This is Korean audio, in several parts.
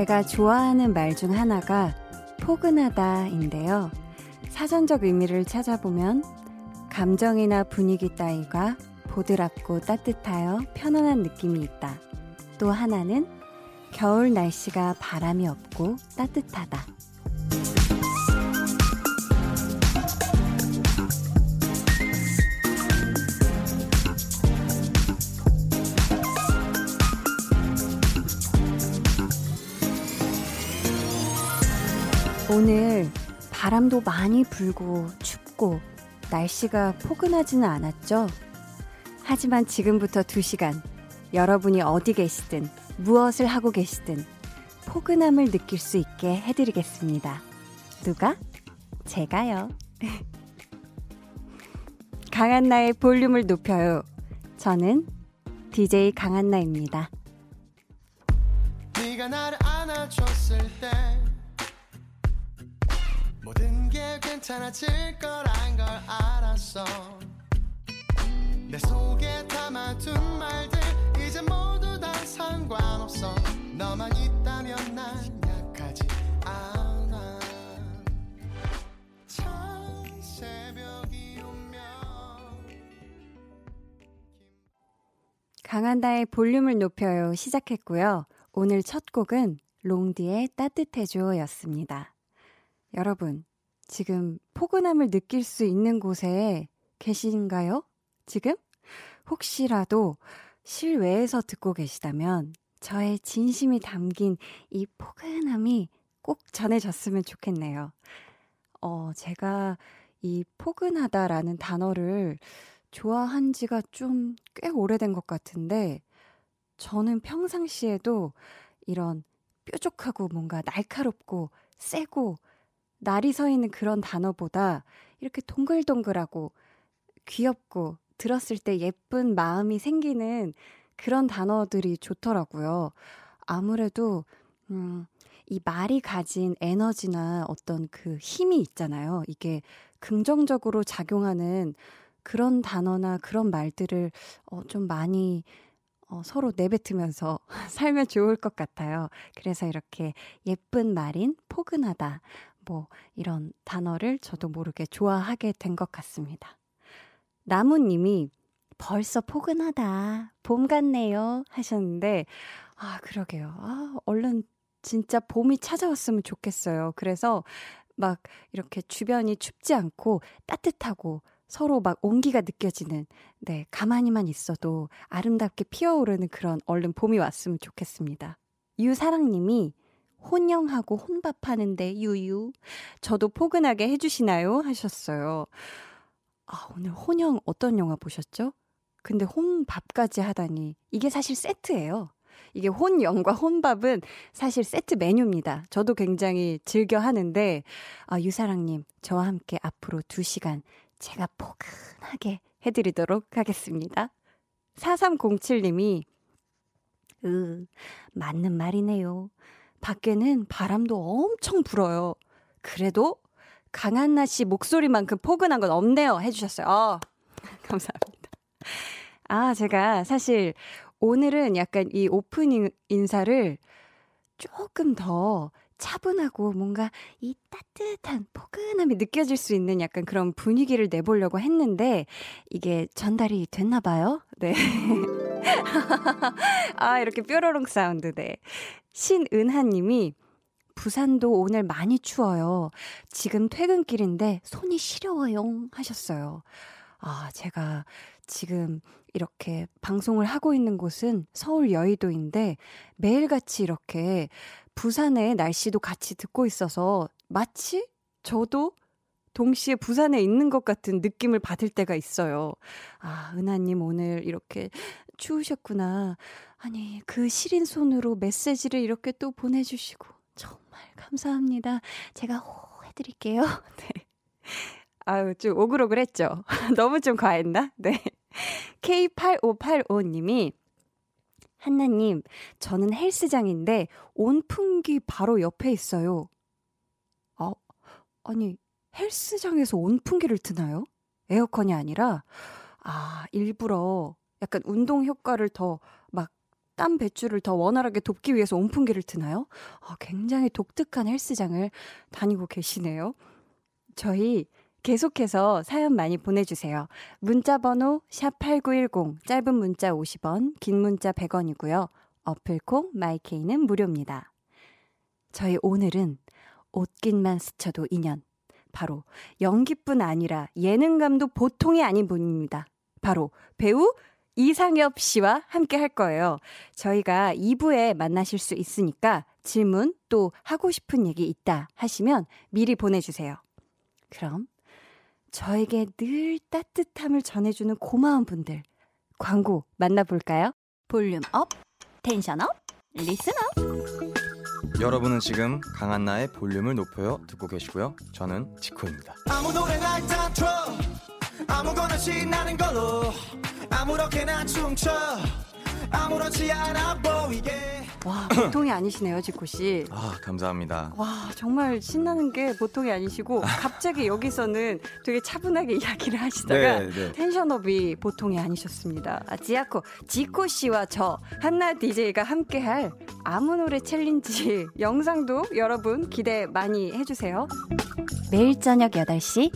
제가 좋아하는 말 중 하나가 포근하다인데요. 사전적 의미를 찾아보면 감정이나 분위기 따위가 보드랍고 따뜻하여 편안한 느낌이 있다. 또 하나는 겨울 날씨가 바람이 없고 따뜻하다. 오늘 바람도 많이 불고 춥고 날씨가 포근하지는 않았죠? 하지만 지금부터 2시간 여러분이 어디 계시든 무엇을 하고 계시든 포근함을 느낄 수 있게 해드리겠습니다. 누가? 제가요. 강한나의 볼륨을 높여요. 저는 DJ 강한나입니다. 네가 나를 안아줬을 때 모든 게 괜찮아질 거란 걸 알았어. 내 속에 담아둔 말들 이제 모두 다 상관없어. 너만 있다면 난 약하지 않아. 강한다의 볼륨을 높여요 시작했고요. 오늘 첫 곡은 롱디의 따뜻해줘 였습니다 여러분 지금 포근함을 느낄 수 있는 곳에 계신가요? 지금? 혹시라도 실외에서 듣고 계시다면 저의 진심이 담긴 이 포근함이 꼭 전해졌으면 좋겠네요. 어, 제가 이 포근하다라는 단어를 좋아한 지가 좀 꽤 오래된 것 같은데, 저는 평상시에도 이런 뾰족하고 뭔가 날카롭고 세고 날이 서 있는 그런 단어보다 이렇게 동글동글하고 귀엽고 들었을 때 예쁜 마음이 생기는 그런 단어들이 좋더라고요. 아무래도, 음, 이 말이 가진 에너지나 어떤 그 힘이 있잖아요. 이게 긍정적으로 작용하는 그런 단어나 그런 말들을 어, 좀 많이 어, 서로 내뱉으면서 살면 좋을 것 같아요. 그래서 이렇게 예쁜 말인 포근하다. 뭐 이런 단어를 저도 모르게 좋아하게 된 것 같습니다. 나무님이 벌써 포근하다. 봄 같네요. 하셨는데, 아, 그러게요. 아, 얼른 진짜 봄이 찾아왔으면 좋겠어요. 그래서 막 이렇게 주변이 춥지 않고 따뜻하고 서로 막 온기가 느껴지는, 네, 가만히만 있어도 아름답게 피어오르는 그런 얼른 봄이 왔으면 좋겠습니다. 유사랑님이 혼영하고 혼밥하는데 유유. 저도 포근하게 해주시나요? 하셨어요. 아, 오늘 혼영 어떤 영화 보셨죠? 근데 혼밥까지 하다니. 이게 사실 세트예요. 이게 혼영과 혼밥은 사실 세트 메뉴입니다. 저도 굉장히 즐겨 하는데, 아, 유사랑님, 저와 함께 앞으로 2시간 제가 포근하게 해드리도록 하겠습니다. 4307님이, 으, 맞는 말이네요. 밖에는 바람도 엄청 불어요. 그래도 강한나 씨 목소리만큼 포근한 건 없네요. 해주셨어요. 아, 감사합니다. 아, 제가 사실 오늘은 약간 이 오프닝 인사를 조금 더 차분하고 뭔가 이 따뜻한 포근함이 느껴질 수 있는 약간 그런 분위기를 내보려고 했는데 이게 전달이 됐나 봐요. 네. 아, 이렇게 뾰로롱 사운드, 네. 신은하 님이 부산도 오늘 많이 추워요. 지금 퇴근길인데 손이 시려워요. 하셨어요. 아, 제가 지금 이렇게 방송을 하고 있는 곳은 서울 여의도인데 매일같이 이렇게 부산의 날씨도 같이 듣고 있어서 마치 저도 동시에 부산에 있는 것 같은 느낌을 받을 때가 있어요. 아, 은하님 오늘 이렇게 추우셨구나. 아니, 그 시린 손으로 메시지를 이렇게 또 보내주시고, 정말 감사합니다. 제가 호 해드릴게요. 네. 아유, 좀 오글오글 했죠? 너무 좀 과했나? 네. K8585님이, 한나님, 저는 헬스장인데 온풍기 바로 옆에 있어요. 어, 아니, 헬스장에서 온풍기를 트나요? 에어컨이 아니라, 아, 일부러 약간 운동 효과를 더 막 땀 배출을 더 원활하게 돕기 위해서 온풍기를 트나요? 아, 굉장히 독특한 헬스장을 다니고 계시네요. 저희 계속해서 사연 많이 보내주세요. 문자 번호 샵8910, 짧은 문자 50원, 긴 문자 100원이고요. 어플콩, 마이케이는 무료입니다. 저희 오늘은 옷깃만 스쳐도 인연. 바로 연기뿐 아니라 예능감도 보통이 아닌 분입니다. 바로 배우 이상엽 씨와 함께 할 거예요. 저희가 2부에 만나실 수 있으니까 질문 또 하고 싶은 얘기 있다 하시면 미리 보내주세요. 그럼 저에게 늘 따뜻함을 전해주는 고마운 분들 광고 만나볼까요? volume up, tension up, listen up. 여러분은 지금 강한나의 볼륨을 높여요 듣고 계시고요. 저는 지코입니다. 아무 노래나 일단 틀어 아무거나 신나는 걸로 아무렇게나 춤춰 아무렇지 않아 보이게. 와, 보통이 아니시네요, 지코 씨. 아, 감사합니다. 와, 정말 신나는 게 보통이 아니시고 갑자기 여기서는 되게 차분하게 이야기를 하시다가 네, 네. tension up이 보통이 아니셨습니다. 아, 지아코, 지코 씨와 저 한나 DJ가 함께할 아무 노래 challenge 영상도 여러분 기대 많이 해주세요. 매일 저녁 8시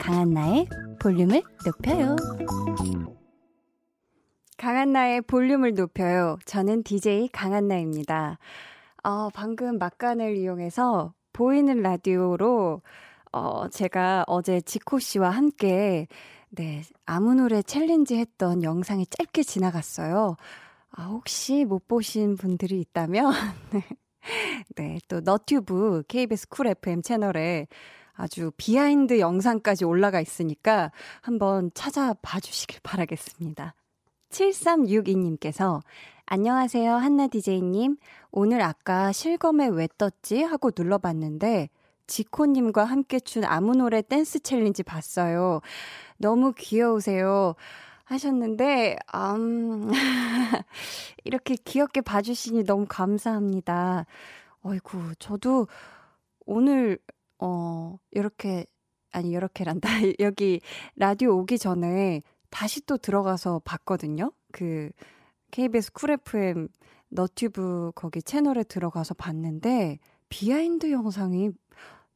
강한나의 볼륨을 높여요. 강한나의 볼륨을 높여요. 저는 DJ 강한나입니다. 어, 방금 막간을 이용해서 보이는 라디오로 어, 제가 어제 지코 씨와 함께 네, 아무 노래 challenge 했던 영상이 짧게 지나갔어요. 아, 혹시 못 보신 분들이 있다면 네. 네, 또 너튜브 KBS 쿨 FM 채널에 아주 behind 영상까지 올라가 있으니까 한번 찾아봐 주시길 바라겠습니다. 7362님께서 안녕하세요, 한나 DJ님. 오늘 아까 실검에 왜 떴지? 하고 눌러봤는데, 지코님과 함께 춘 아무 노래 댄스 challenge 봤어요. 너무 귀여우세요. 하셨는데, 음, 이렇게 귀엽게 봐주시니 너무 감사합니다. 어이구, 저도 오늘, 어, 이렇게, 아니, 이렇게란다. 여기 라디오 오기 전에 다시 또 들어가서 봤거든요. 그 KBS 쿨 FM 너튜브 거기 채널에 들어가서 봤는데 behind 영상이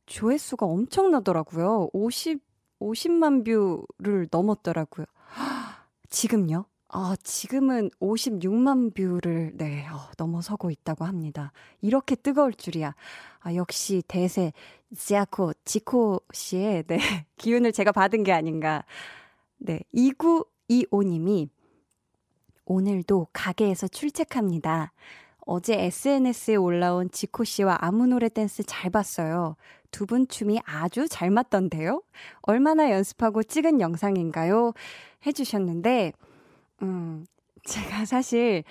조회수가 엄청나더라고요. 50 50만 뷰를 넘었더라고요. 지금요? 아, 지금은 56만 뷰를, 네, 어, 넘어서고 있다고 합니다. 이렇게 뜨거울 줄이야. 아, 역시 대세, 지아코, 지코 씨의, 네, 기운을 제가 받은 게 아닌가. 네, 2925님이 오늘도 가게에서 출첵합니다. 어제 SNS에 올라온 지코 씨와 아무 노래 댄스 잘 봤어요. 두 분 춤이 아주 잘 맞던데요? 얼마나 연습하고 찍은 영상인가요? 해주셨는데, 음, 제가 사실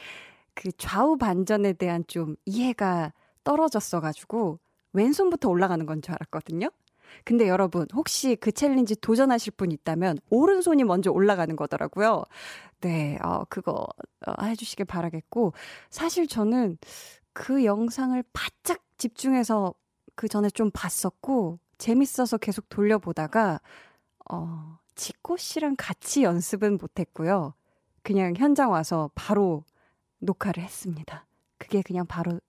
그 좌우 반전에 대한 좀 이해가 떨어졌어가지고, 왼손부터 올라가는 건 줄 알았거든요? 근데 여러분, 혹시 그 챌린지 도전하실 분 있다면, 오른손이 먼저 올라가는 거더라고요. 네, 어, 그거 어, 해주시길 바라겠고, 사실 저는 그 영상을 바짝 집중해서 그 전에 좀 봤었고, 재밌어서 계속 돌려보다가, 어, 지코 씨랑 같이 연습은 못했고요. 그냥 현장 와서 바로 녹화를 했습니다. 그게 그냥 바로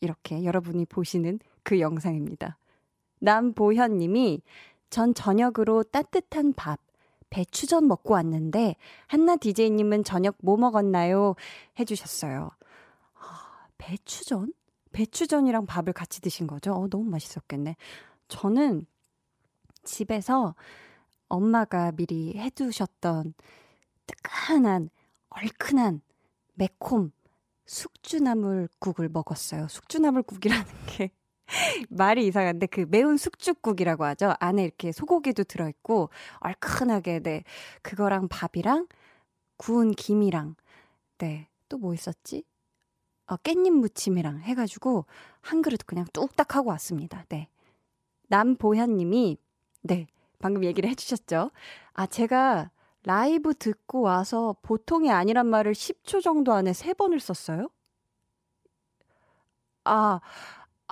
이렇게 여러분이 보시는 그 영상입니다. 남보현 님이 전 저녁으로 따뜻한 밥, 배추전 먹고 왔는데, 한나 DJ님은 저녁 뭐 먹었나요? 해주셨어요. 아, 배추전? 배추전이랑 밥을 같이 드신 거죠? 어, 너무 맛있었겠네. 저는 집에서 엄마가 미리 해두셨던 뜨끈한, 얼큰한, 매콤 숙주나물국을 먹었어요. 숙주나물국이라는 게 말이 이상한데 그 매운 숙죽국이라고 하죠. 안에 이렇게 소고기도 들어있고 얼큰하게 네 그거랑 밥이랑 구운 김이랑 네 또 뭐 있었지? 어, 깻잎 무침이랑 해가지고 한 그릇 그냥 뚝딱 하고 왔습니다. 네 남보현님이 네 방금 얘기를 해주셨죠. 아 제가 라이브 듣고 와서 보통이 아니란 말을 10초 정도 안에 3번을 썼어요? 아,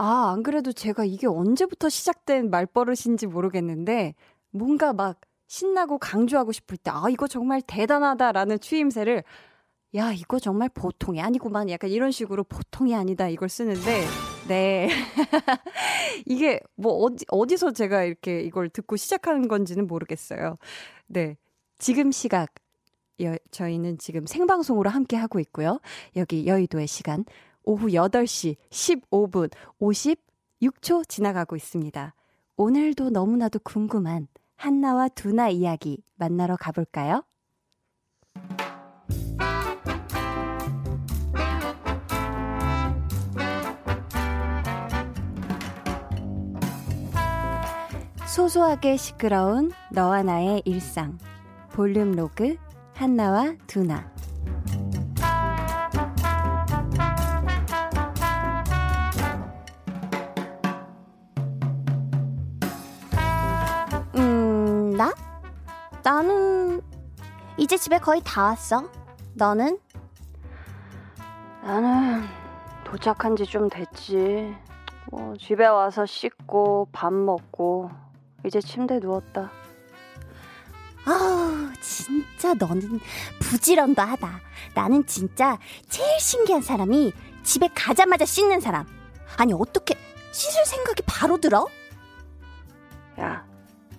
아, 안 그래도 제가 이게 언제부터 시작된 말버릇인지 모르겠는데, 뭔가 막 신나고 강조하고 싶을 때, 아, 이거 정말 대단하다라는 추임새를 야, 이거 정말 보통이 아니구만. 약간 이런 식으로 보통이 아니다. 이걸 쓰는데, 네. 이게 뭐 어디, 어디서 제가 이렇게 이걸 듣고 시작하는 건지는 모르겠어요. 네. 지금 시각. 여, 저희는 지금 생방송으로 함께 하고 있고요. 여기 여의도의 시간 오후 8시 15분 56초 지나가고 있습니다. 오늘도 너무나도 궁금한 한나와 두나 이야기 만나러 가볼까요? 소소하게 시끄러운 너와 나의 일상. 볼륨 로그 한나와 두나. 나는 이제 집에 거의 다 왔어. 너는? 나는 도착한 지 좀 됐지. 뭐 집에 와서 씻고 밥 먹고 이제 침대 누웠다. 아우, 진짜 너는 부지런도 하다. 나는 진짜 제일 신기한 사람이 집에 가자마자 씻는 사람. 아니, 어떻게 씻을 생각이 바로 들어? 야,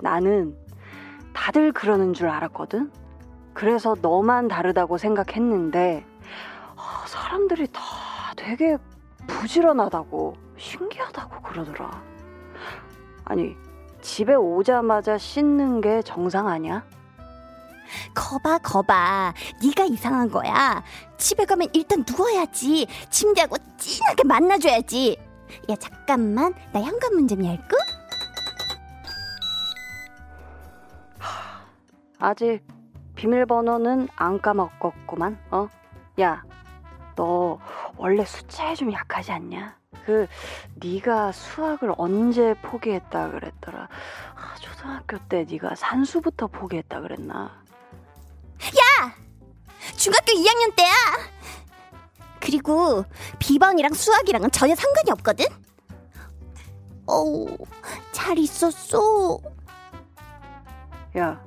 나는 다들 그러는 줄 알았거든? 그래서 너만 다르다고 생각했는데, 아, 사람들이 다 되게 부지런하다고, 신기하다고 그러더라. 아니, 집에 오자마자 씻는 게 정상 아니야? 거봐 거봐 네가 이상한 거야 집에 가면 일단 누워야지 침대하고 진하게 만나줘야지 야 잠깐만 나 현관 문 좀 열고 아직 비밀번호는 안 까먹었구만, 어? 야, 너 원래 숫자에 좀 약하지 않냐? 그 네가 수학을 언제 포기했다 그랬더라. 아, 초등학교 때 네가 산수부터 포기했다 그랬나? 야 중학교 2학년 때야 그리고 비번이랑 수학이랑은 전혀 상관이 없거든 어우 잘 있었어 야,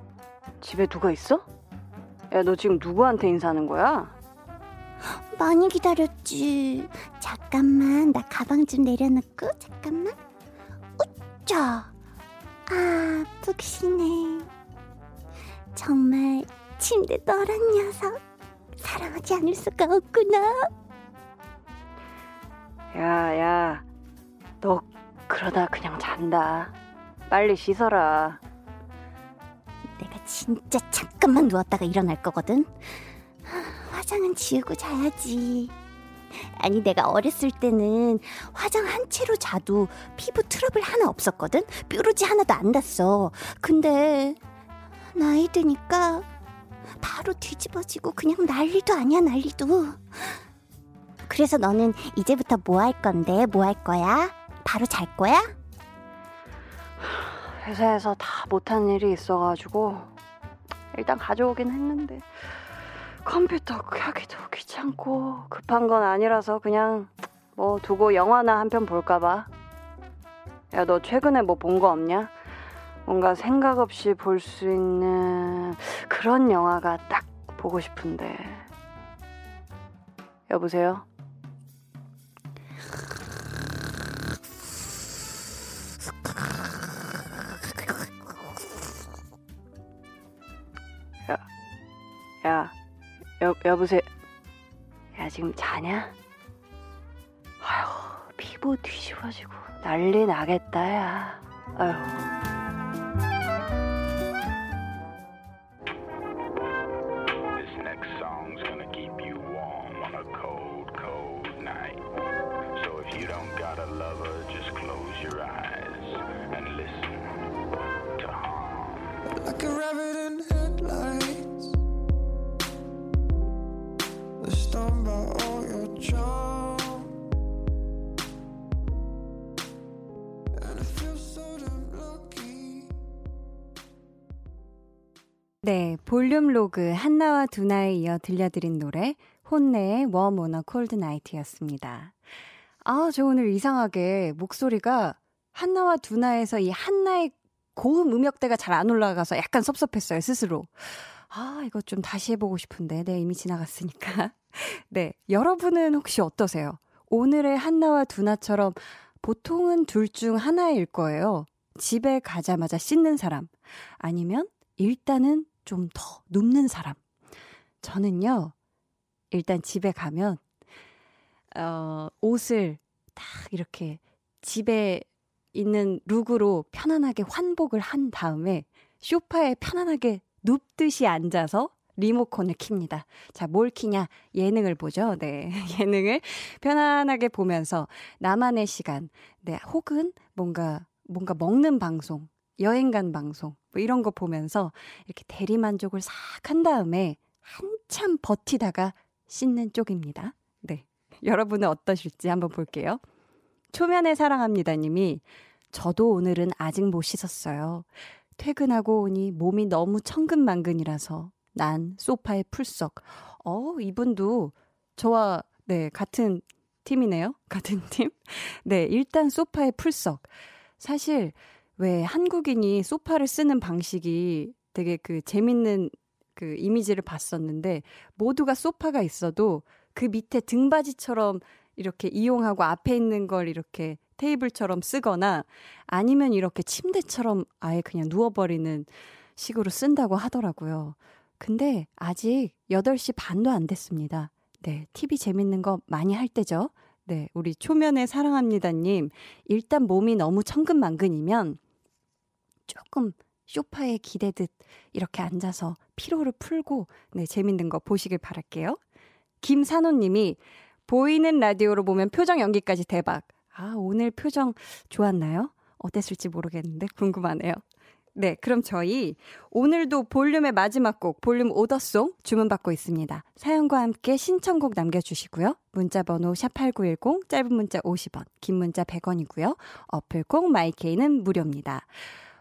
집에 누가 있어? 야, 너 지금 누구한테 인사하는 거야? 많이 기다렸지 잠깐만 나 가방 좀 내려놓고 잠깐만 우짜 아 푹신해 정말 침대 너란 녀석 사랑하지 않을 수가 없구나 야, 야, 너 그러다 그냥 잔다. 빨리 씻어라. 내가 진짜 잠깐만 누웠다가 일어날 거거든. 하, 화장은 지우고 자야지. 아니 내가 어렸을 때는 화장 한 채로 자도 피부 트러블 하나 없었거든? 뾰루지 하나도 안 났어. 근데 나이 드니까 바로 뒤집어지고 그냥 난리도 아니야 난리도. 그래서 너는 이제부터 뭐 할 건데? 뭐 할 거야? 바로 잘 거야? 회사에서 다 못한 일이 있어가지고 일단 가져오긴 했는데 컴퓨터 켜기도 귀찮고 급한 건 아니라서 그냥 뭐 두고 영화나 한 편 볼까봐. 야, 너 최근에 뭐 본 거 없냐? 뭔가 생각 없이 볼 수 있는 그런 영화가 딱 보고 싶은데. 여보세요? 여, 여보세요? 야, 지금 자냐? 아휴, 피부 뒤집어지고 난리 나겠다, 야. 아휴. 볼륨 로그 한나와 두나에 이어 들려드린 노래 HONNE의 Warm on a Cold Night였습니다. 아, 저 오늘 이상하게 목소리가 한나와 두나에서 이 한나의 고음 음역대가 잘 안 올라가서 약간 섭섭했어요, 스스로. 아, 이거 좀 다시 해보고 싶은데. 네, 이미 지나갔으니까. 네, 여러분은 혹시 어떠세요? 오늘의 한나와 두나처럼 보통은 둘 중 하나일 거예요. 집에 가자마자 씻는 사람. 아니면 일단은 좀 더 눕는 사람. 저는요, 일단 집에 가면, 어, 옷을 딱 이렇게 집에 있는 룩으로 편안하게 환복을 한 다음에 쇼파에 편안하게 눕듯이 앉아서 리모컨을 킵니다. 자, 뭘 키냐? 예능을 보죠. 네. 예능을 편안하게 보면서 나만의 시간, 네. 혹은 뭔가, 뭔가 먹는 방송, 여행 간 방송, 뭐 이런 거 보면서 이렇게 대리만족을 싹 한 다음에 한참 버티다가 씻는 쪽입니다. 네. 여러분은 어떠실지 한번 볼게요. 초면에 사랑합니다 님이 저도 오늘은 아직 못 씻었어요. 퇴근하고 오니 몸이 너무 천근만근이라서 난 소파에 풀썩. 어, 이분도 저와 네, 같은 팀이네요. 같은 팀. 네, 일단 소파에 풀썩. 사실 왜 한국인이 소파를 쓰는 방식이 되게 그 재밌는 그 이미지를 봤었는데 모두가 소파가 있어도 그 밑에 등받이처럼 이렇게 이용하고 앞에 있는 걸 이렇게 테이블처럼 쓰거나 아니면 이렇게 침대처럼 아예 그냥 누워버리는 식으로 쓴다고 하더라고요. 근데 아직 8시 반도 안 됐습니다. 네, TV 재밌는 거 많이 할 때죠. 네, 우리 초면에 사랑합니다님. 일단 몸이 너무 천근만근이면 조금 쇼파에 기대듯 이렇게 앉아서 피로를 풀고 네, 재밌는 거 보시길 바랄게요. 김산호 님이 보이는 라디오로 보면 표정 연기까지 대박. 아, 오늘 표정 좋았나요? 어땠을지 모르겠는데 궁금하네요. 네, 그럼 저희 오늘도 볼륨의 마지막 곡, 볼륨 오더송 주문받고 있습니다. 사연과 함께 신청곡 남겨주시고요. 문자번호 샵8910, 짧은 문자 50원, 긴 문자 100원이고요. 어플콩 마이케이는 무료입니다.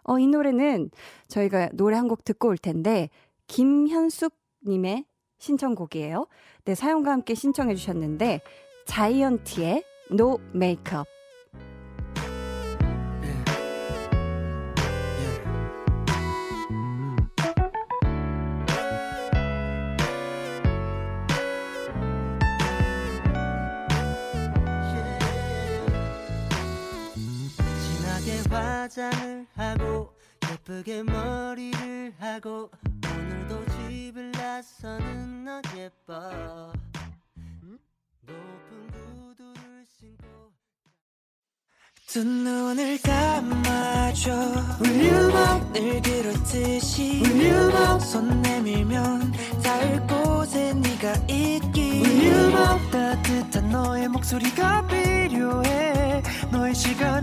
어, 이 노래는 저희가 노래 한 곡 듣고 올 텐데, 김현숙님의 신청곡이에요. 네, 사연과 함께 신청해 주셨는데, 자이언티의 No Makeup. 화장을 하고 예쁘게 머리를 하고 오늘도 집을 나서는 너 예뻐. 높은 구두를 신고 두 눈을 감아줘. 울륨업 늘 그렇듯이 울륨업 손 내밀면 닿을 곳에 네가 있기. 울륨업 따뜻한 너의 목소리가 필요해. 너의 시간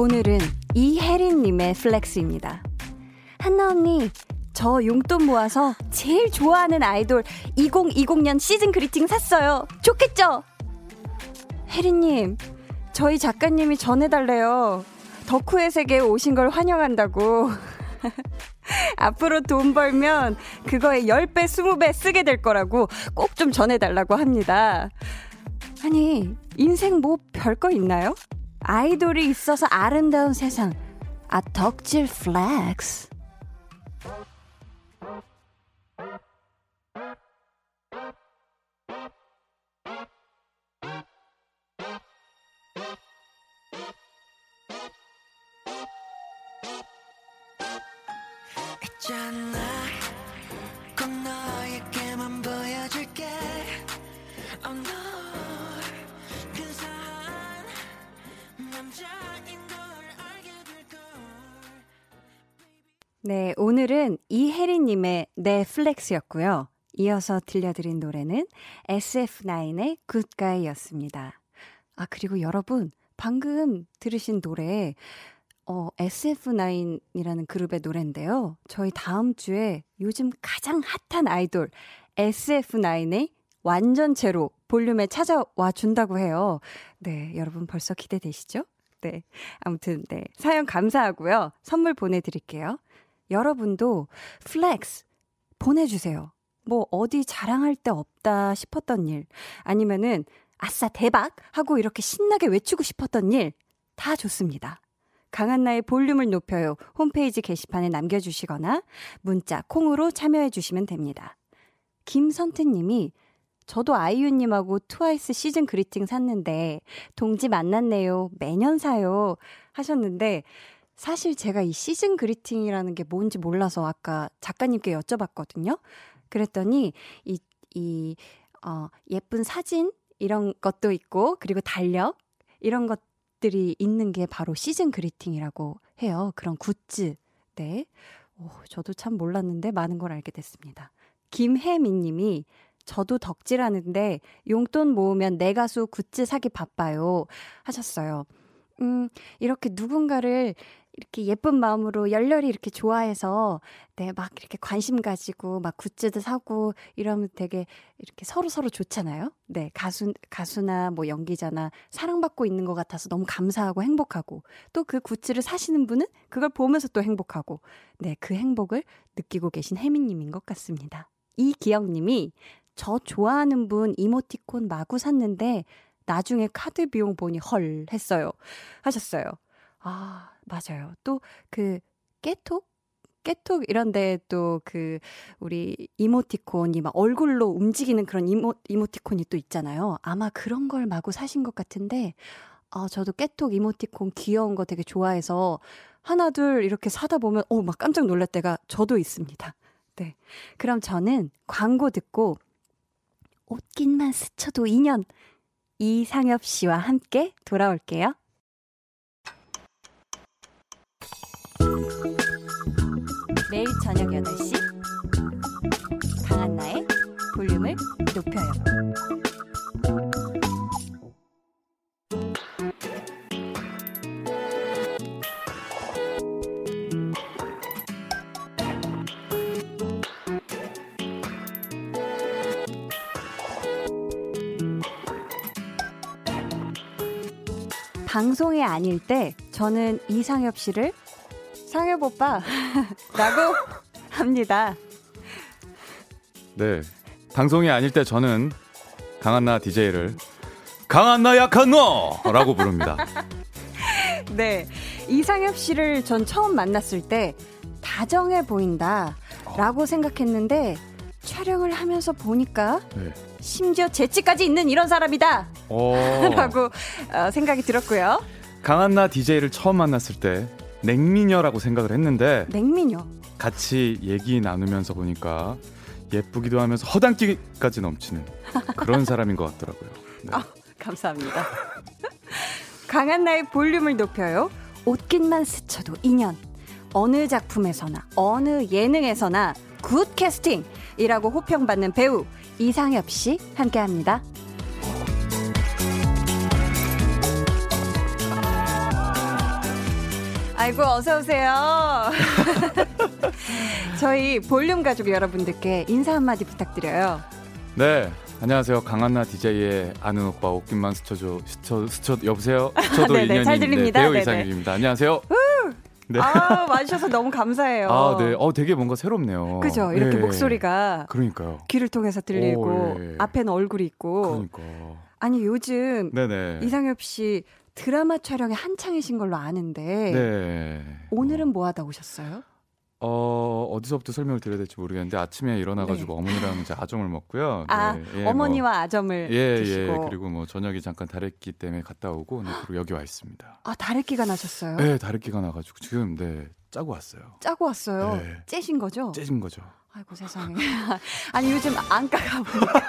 오늘은 이혜린님의 flex입니다. 한나 언니, 저 용돈 모아서 제일 좋아하는 아이돌 2020년 season greeting 샀어요. 좋겠죠? 혜린님, 저희 작가님이 전해달래요. 덕후의 세계에 오신 걸 환영한다고. 앞으로 돈 벌면 그거에 10배, 20배 쓰게 될 거라고 꼭 좀 전해달라고 합니다. 아니, 인생 뭐 별거 있나요? 아이돌이 있어서 아름다운 세상. 아, 덕질 flex. 네, 오늘은 이혜린님의 네 flex였고요. 이어서 들려드린 노래는 SF9의 Good Guy였습니다. 아, 그리고 여러분, 방금 들으신 노래, 어, SF9이라는 그룹의 노래인데요. 저희 다음 주에 요즘 가장 핫한 아이돌 SF9의 완전체로 볼륨에 찾아와 준다고 해요. 네, 여러분 벌써 기대되시죠? 네. 아무튼, 네. 사연 감사하고요. 선물 보내드릴게요. 여러분도 flex 보내주세요. 뭐, 어디 자랑할 데 없다 싶었던 일, 아니면은, 아싸, 대박! 하고 이렇게 신나게 외치고 싶었던 일, 다 좋습니다. 강한나의 볼륨을 높여요. 홈페이지 게시판에 남겨주시거나, 문자, 콩으로 참여해 주시면 됩니다. 김선태님이 저도 아이유님하고 트와이스 season greeting 샀는데 동지 만났네요. 매년 사요. 하셨는데 사실 제가 이 시즌 그리팅이라는 게 뭔지 몰라서 아까 작가님께 여쭤봤거든요. 그랬더니 이, 이, 어, 예쁜 사진 이런 것도 있고 그리고 달력 이런 것들이 있는 게 바로 시즌 그리팅이라고 해요. 그런 굿즈. 네. 오, 저도 참 몰랐는데 많은 걸 알게 됐습니다. 김혜미 님이 저도 덕질하는데 용돈 모으면 내 가수 굿즈 사기 바빠요. 하셨어요. 음, 이렇게 누군가를 이렇게 예쁜 마음으로 열렬히 이렇게 좋아해서, 네, 막 이렇게 관심 가지고, 막 굿즈도 사고, 이러면 되게 이렇게 서로 서로 좋잖아요? 네, 가수, 가수나 뭐 연기자나 사랑받고 있는 것 같아서 너무 감사하고 행복하고, 또 그 굿즈를 사시는 분은 그걸 보면서 또 행복하고, 네, 그 행복을 느끼고 계신 혜미님인 것 같습니다. 이기영 님이 저 좋아하는 분 이모티콘 마구 샀는데 나중에 카드 비용 보니 헐 했어요. 하셨어요. 아, 맞아요. 또 그 깨톡 깨톡 이런 데 또 그 우리 이모티콘이 막 얼굴로 움직이는 그런 이모 이모티콘이 또 있잖아요. 아마 그런 걸 마구 사신 것 같은데 아, 저도 깨톡 이모티콘 귀여운 거 되게 좋아해서 하나 둘 이렇게 사다 보면 어, 막 깜짝 놀랄 때가 저도 있습니다. 네. 그럼 저는 광고 듣고 옷깃만 스쳐도 2년 이상엽 씨와 함께 돌아올게요. 매일 저녁 8시 강한나의 볼륨을 높여요. 방송에 아닐 때 저는 이상엽 씨를 상엽 오빠 라고 합니다. 네. 방송이 아닐 때 저는 강한나 DJ를 강한나 약한 너라고 부릅니다. 네. 이상엽 씨를 전 처음 만났을 때 다정해 보인다 라고 생각했는데 촬영을 하면서 보니까 네. 심지어 재치까지 있는 이런 사람이다 어, 라고 어, 생각이 들었고요. 강한나 DJ를 처음 만났을 때 냉미녀라고 생각을 했는데 냉미녀. 같이 얘기 나누면서 보니까 예쁘기도 하면서 허당기까지 넘치는 그런 사람인 것 같더라고요. 네. 아, 감사합니다. 강한 나의 볼륨을 높여요. 옷깃만 스쳐도 인연. 어느 작품에서나 어느 예능에서나 good casting이라고 호평받는 배우 이상엽 씨 함께합니다. 아이고 어서 오세요. 저희 볼륨 가족 여러분들께 인사 한마디 부탁드려요. 네. 안녕하세요. 강한나 DJ의 아는 오빠 옷깃만 스쳐줘 스쳐 스쳐 여보세요. 스쳐도 네네, 인연인 잘 들립니다. 배우 네네. 이상엽입니다. 안녕하세요. 네. 아 와주셔서 너무 감사해요. 아, 네. 어, 되게 뭔가 새롭네요. 그죠? 이렇게 네. 목소리가 그러니까요. 귀를 통해서 들리고 오, 예. 앞에는 얼굴이 있고 그러니까. 아니 요즘 네네. 이상엽 씨 드라마 촬영에 한창이신 걸로 아는데 네. 오늘은 뭐 하다 오셨어요? 어, 어디서부터 설명을 드려야 될지 모르겠는데 아침에 일어나가지고 어머니랑 이제 아점을 먹고요. 네. 아 네, 예, 뭐, 어머니와 아점을 예, 드시고 예. 그리고 뭐 저녁에 잠깐 다래끼 때문에 갔다 오고 네, 그리고 여기 와 있습니다. 아 다래끼가 나셨어요? 네, 다래끼가 나가지고 지금 네 짜고 왔어요. 짜고 왔어요. 네. 째신 거죠? 째진 거죠. 아이고 세상에. 아니 요즘 안가가 보니까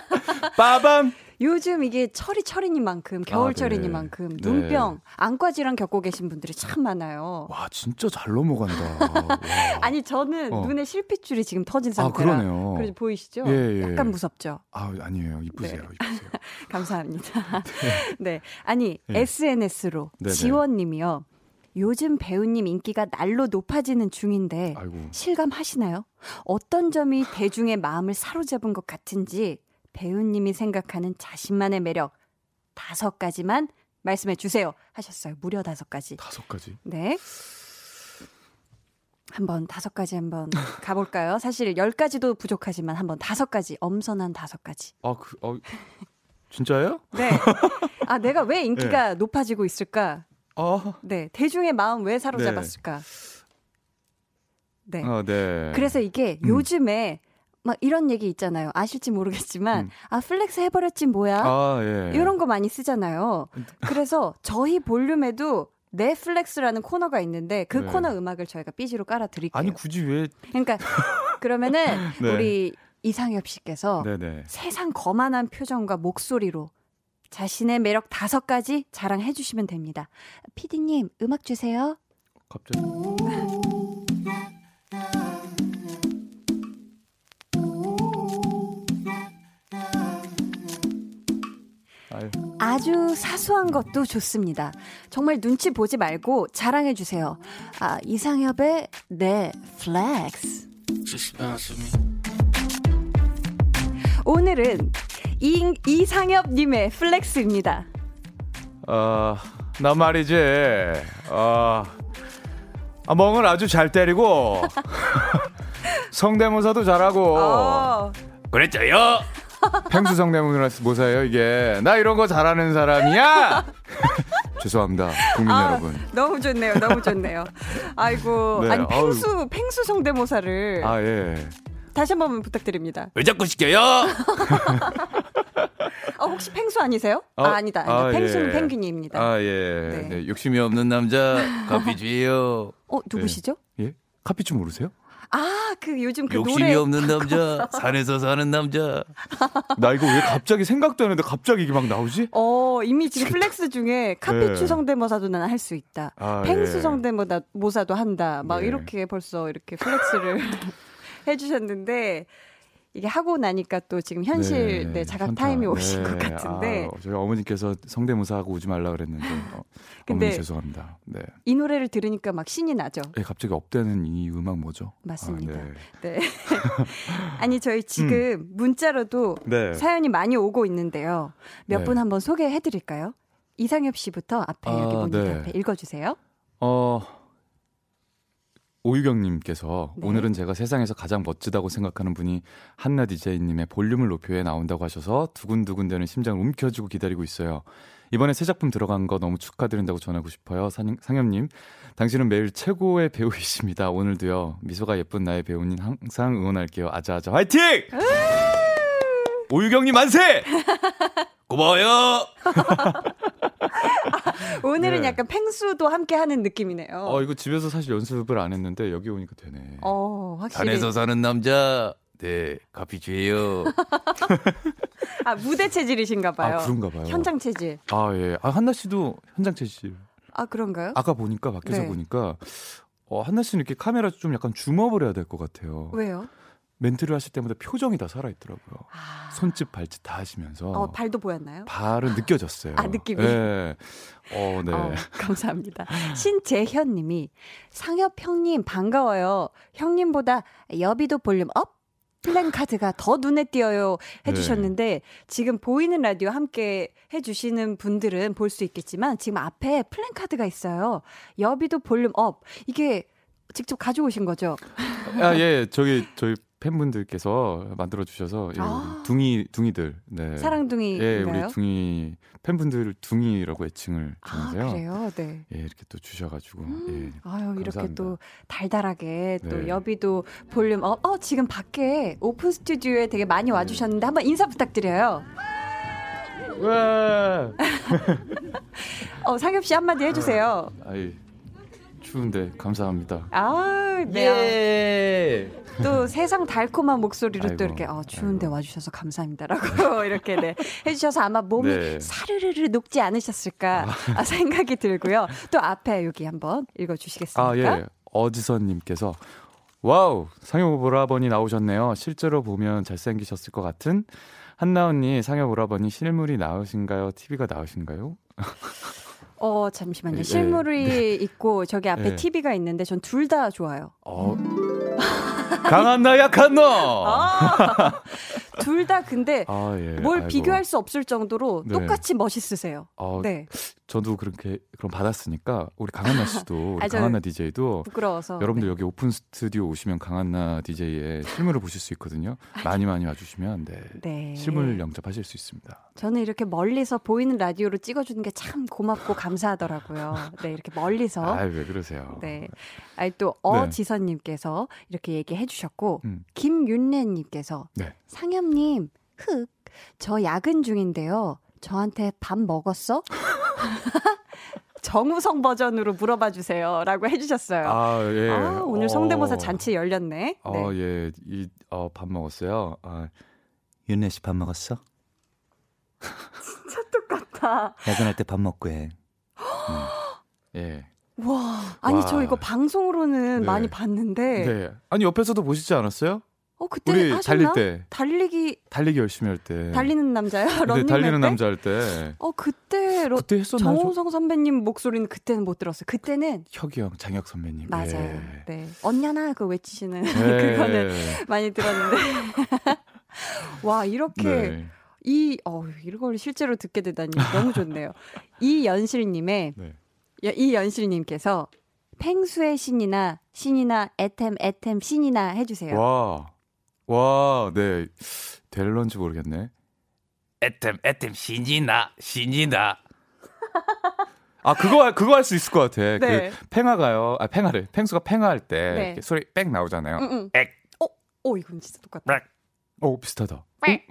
빠밤. 요즘 이게 철이 철이니만큼 겨울철이니만큼 네. 눈병, 안과 질환 겪고 계신 분들이 참 많아요. 와 진짜 잘 넘어간다. 와. 아니 저는 어. 눈에 실핏줄이 지금 터진 아 상태라. 그러네요. 그래서 보이시죠? 예, 예. 약간 무섭죠. 아 아니에요. 이쁘세요. 네. 이쁘세요. 감사합니다. 네. 아니, 네. SNS로 네네. 지원님이요. 요즘 배우님 인기가 날로 높아지는 중인데 아이고. 실감하시나요? 어떤 점이 대중의 마음을 사로잡은 것 같은지 배우님이 생각하는 자신만의 매력 다섯 가지만 말씀해 주세요. 하셨어요. 무려 다섯 가지. 다섯 가지. 네. 한번 다섯 가지 한번 가볼까요? 사실 열 가지도 부족하지만 한번 다섯 가지 엄선한 다섯 가지. 아, 그, 어, 진짜예요? 네. 아 내가 왜 인기가 높아지고 있을까? 아, 네. 대중의 마음 왜 사로잡았을까? 네. 어, 네. 그래서 이게 음. 요즘에 막 이런 얘기 있잖아요. 아실지 모르겠지만 음. 아 flex 해버렸지 뭐야? 아, 예. 이런 거 많이 쓰잖아요. 그래서 저희 볼륨에도 넷플렉스라는 코너가 있는데 그 네. 코너 음악을 저희가 BG로 깔아 드릴게요. 아니 굳이 왜? 그러니까 그러면은 네. 우리 이상엽 씨께서 네네. 세상 거만한 표정과 목소리로 자신의 매력 다섯 가지 자랑해 주시면 됩니다. 피디님 음악 주세요. 갑자기. 아주 사소한 것도 좋습니다. 정말 눈치 보지 말고 자랑해 주세요. 아, 이상엽의 내 flex. Me. 오늘은 이, 이상엽님의 flex입니다. 어, 나 말이지. 어, 아, 멍을 아주 잘 때리고 성대모사도 잘하고 어, 그랬죠요. 펭수 성대모사예요 이게. 나 이런 거 잘하는 사람이야. 죄송합니다, 국민 아, 여러분. 너무 좋네요. 너무 좋네요. 아이고, 네, 아니 아유. 펭수 펭수 성대모사를 아 예. 다시 한 번 부탁드립니다. 왜 자꾸 시켜요? 어, 혹시 펭수 아니세요? 어, 아, 아니다. 아니다. 아, 펭수는 예. 펭귄입니다. 아 예. 네. 네, 욕심이 없는 남자 커피주예요. 어, 누구시죠? 예? 카피추 모르세요? 아, 그 요즘 그 욕심이 노래 없는 남자, 산에서 사는 남자. 나 이거 왜 갑자기 생각도 안 했는데 갑자기 이게 막 나오지? 어, 이미 지금 flex 중에 카피추 네. 성대모사도 난 할 수 있다. 아, 펭수 예. 성대모사도 한다. 막 네. 이렇게 벌써 이렇게 flex를 해주셨는데 이게 하고 나니까 또 지금 현실 네, 자각 현타. 타임이 오신 네. 것 같은데 아, 저희 어머니께서 성대모사하고 오지 말라 그랬는데 어, 근데- 어머니 죄송합니다. 네. 이 노래를 들으니까 막 신이 나죠. 예, 갑자기 up되는 이 음악 뭐죠? 맞습니다. 아, 네. 아니 저희 지금 문자로도 네. 네. 사연이 많이 오고 있는데요. 몇 네. 분 한번 소개해 드릴까요? 이상엽 씨부터 앞에 아, 여기 모니터 네. 앞에 읽어 주세요. 어 오유경님께서 네. 오늘은 제가 세상에서 가장 멋지다고 생각하는 분이 한나 디제이님의 볼륨을 높여에 나온다고 하셔서 두근두근대는 심장을 움켜쥐고 기다리고 있어요. 이번에 새 작품 들어간 거 너무 축하드린다고 전하고 싶어요. 상, 상엽님, 당신은 매일 최고의 배우이십니다. 오늘도요. 미소가 예쁜 나의 배우님 항상 응원할게요. 아자아자 화이팅! 오유경님 만세! 고마워요. 오늘은 네. 약간 펭수도 함께 하는 느낌이네요. 어 이거 집에서 사실 연습을 안 했는데 여기 오니까 되네. 어, 확실히. 산에서 사는 남자. 네, 카피주예요. 아, 무대 체질이신가 봐요. 아, 그런가 봐요. 현장 체질. 아, 예. 아, 한나 씨도 현장 체질. 아, 그런가요? 아까 보니까 밖에서 네. 보니까 어, 한나 씨는 이렇게 카메라 좀 약간 zoom up을 해야 될 것 같아요. 왜요? 멘트를 하실 때마다 표정이 다 살아 있더라고요. 아, 손짓 발짓 다 하시면서 어, 발도 보였나요? 발은 느껴졌어요. 아, 느낌이? 예. 어, 네. 어, 감사합니다. 신재현 님이 상엽 형님 반가워요. 형님보다 엽이도 볼륨 up? 플랜 카드가 더 눈에 띄어요 해주셨는데 지금 보이는 라디오 함께 해주시는 분들은 볼 수 있겠지만 지금 앞에 플랜 카드가 있어요. 엽이도 볼륨 up 이게 직접 가져오신 거죠? 아, 예. 저기 저희 팬분들께서 만들어 주셔서 예, 아. 둥이 둥이들. 네. 사랑둥이인가요? 예, 우리 둥이 팬분들 둥이라고 애칭을 아 주는데요. 그래요? 네. 예, 이렇게 또 주셔 가지고 예. 아유 이렇게 감사합니다. 또 달달하게 또 네. 엽이도 볼륨 up. 어 지금 밖에 오픈 스튜디오에 되게 많이 와 주셨는데 한번 인사 부탁드려요. 와, 어 상엽 씨 한마디 해 주세요. 아이 추운데 감사합니다. 아, 네. 예. 또 세상 달콤한 목소리로 또 아이고, 이렇게 어, 추운데 아이고. 와주셔서 감사합니다라고 이렇게 네, 해주셔서 아마 몸이 네. 사르르르 녹지 않으셨을까 아, 생각이 들고요. 또 앞에 여기 한번 읽어주시겠습니까? 아 예, 어지선님께서 와우 상엽 오라버니 나오셨네요. 실제로 보면 잘생기셨을 것 같은 한나 언니 상엽 오라버니 실물이 나으신가요? TV가 나으신가요? 어, 잠시만요. 예, 실물이 있고 저기 앞에 예. TV가 있는데 전 둘 다 좋아요. 어. 강한 나 약한 너. 아, 둘다 근데 아, 예. 뭘 아이고. 비교할 수 없을 정도로 네. 똑같이 멋있으세요. 어, 네. 저도 그렇게 그럼 받았으니까 우리 강한나 씨도 우리 아, 저- 강한나 DJ도 부끄러워서. 여러분들 네. 여기 오픈 스튜디오 오시면 강한나 DJ의 실물을 보실 수 있거든요. 많이 많이 와주시면 네. 네. 실물 영접하실 수 있습니다. 저는 이렇게 멀리서 보이는 라디오로 찍어주는 게 참 고맙고 감사하더라고요. 네, 이렇게 멀리서. 아, 왜 그러세요? 네. 아니, 또, 어지선님께서 이렇게 얘기해 주셨고, 음. 김윤래님께서, 네. 상엽님, 흑, 저 야근 중인데요. 저한테 밥 먹었어? 정우성 버전으로 물어봐 주세요. 라고 해주셨어요. 아, 아, 예. 오늘 성대모사 어. 잔치 열렸네. 어, 네. 예. 이, 어, 밥 먹었어요. 아, 윤혜 씨밥 먹었어? 진짜 똑같아. 야근할 때 밥 먹고 해. 음. 예. 와, 아니, 와. 저 이거 방송으로는 네. 많이 봤는데, 네. 아니, 옆에서도 보시지 않았어요? 어, 그때 우리 하셨나? 달릴 때. 달리기, 달리기 열심히 할 때. 달리는 남자요? 네, 런닝 달리는 때? 남자 할 때. 어, 그때, 러, 그때 했었나요? 저- 정우성 선배님 목소리는 그때는 못 들었어요. 그때는 혁이 형, 장혁 선배님. 맞아요. 예. 네. 언냐나 그거 외치시는 네. 그거는 많이 들었는데. 와, 이렇게 네. 이 어, 이걸 실제로 듣게 되다니 너무 좋네요. 이연실 님의 네. 이연실 님께서 펭수의 신이나 신이나 엣헴 엣헴 신이나 해 주세요. 와. 와, 네. 될런지 모르겠네. 애템, 애템, 신이나, 신이나. 아, 그거, 그거 할 수 있을 것 같아. 네. 그, 펭하가요. 아, 펭하래. 펭수가 펭하할 때 네. 소리 빽 나오잖아요. 응, 응. 액. 어, 어, 이건 진짜 똑같다. 렉. 오, 비슷하다.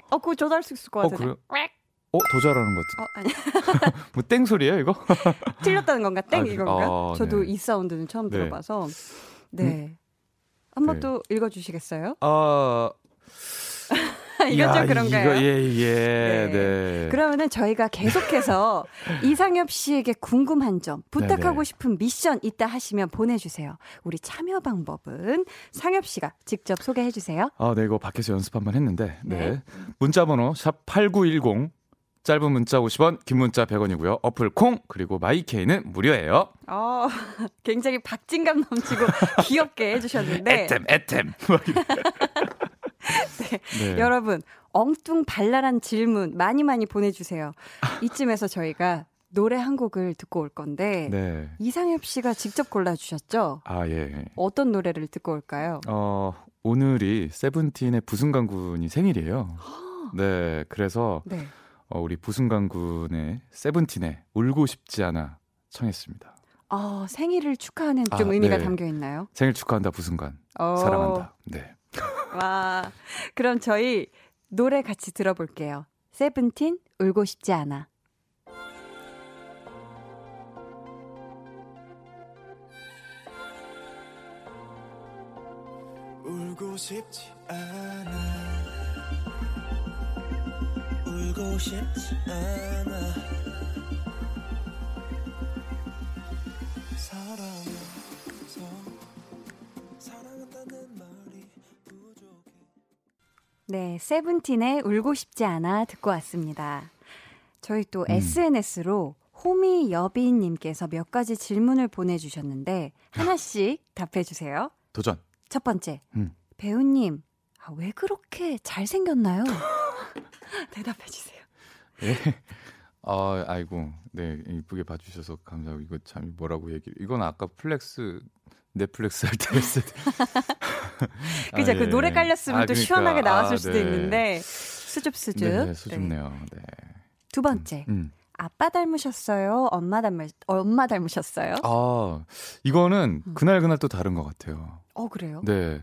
어, 그거 저도 할수 있을 것 어, 같은데. 그래요? 어, 더 잘하는 것 같은데. 어, 아니. 뭐, 땡 소리예요, 이거? 틀렸다는 건가? 땡 아, 이건가? 아, 저도 네. 이 사운드는 처음 네. 들어봐서. 네. 한번 네. 또 읽어 주시겠어요? 아. 이건 좀 야, 그런가요? 이거, 예, 예, 네. 네. 그러면은 저희가 계속해서 이상엽 씨에게 궁금한 점, 부탁하고 네네. 싶은 미션 있다 하시면 보내주세요. 우리 참여 방법은 상엽 씨가 직접 소개해 주세요. 아, 네, 이거 밖에서 연습 한번 했는데, 네. 네. 문자번호, 샵8910, 짧은 문자 50원, 긴 문자 100원이고요. 어플 콩, 그리고 마이케이는 무료예요. 어, 굉장히 박진감 넘치고 귀엽게 해주셨는데. 애템, 애템. 막 이래. 네. 여러분, 엉뚱 발랄한 질문 많이 많이 보내주세요. 이쯤에서 저희가 노래 한 곡을 듣고 올 건데, 네. 이상엽 씨가 직접 골라주셨죠? 아, 예. 어떤 노래를 듣고 올까요? 어, 오늘이 세븐틴의 부승강 군이 생일이에요. 네, 그래서 네. 어, 우리 부승강 군의 세븐틴의 울고 싶지 않아 청했습니다. 어, 생일을 축하하는 아, 좀 의미가 네. 담겨 있나요? 생일 축하한다 부승관. 어, 사랑한다. 네. 와, 그럼 저희 노래 같이 들어볼게요. 세븐틴 울고 싶지 않아. 울고 싶지 않아. 울고 싶지 않아. 사랑해서 사랑 네, 세븐틴의 울고 싶지 않아 듣고 왔습니다. 저희 또 음. SNS로 호미 여비님께서 몇 가지 질문을 보내주셨는데 하나씩 답해주세요. 도전. 첫 번째, 음. 배우님, 아, 왜 그렇게 잘 생겼나요? 대답해주세요. 예. 아, 아이고. 네, 이쁘게 봐주셔서 감사하고 이거 참 뭐라고 얘기를. 이건 아까 flex 내 flex 할 때 했을 때. 그죠? 아, 그 예. 노래 깔렸으면 아, 또 그러니까. 시원하게 나왔을 아, 수도 네. 있는데 수줍수줍. 네, 수줍네요. 네. 두 번째, 음. 아빠 닮으셨어요? 엄마 닮으 엄마 닮으셨어요? 아, 이거는 음. 그날 그날 또 다른 것 같아요. 어 그래요? 네.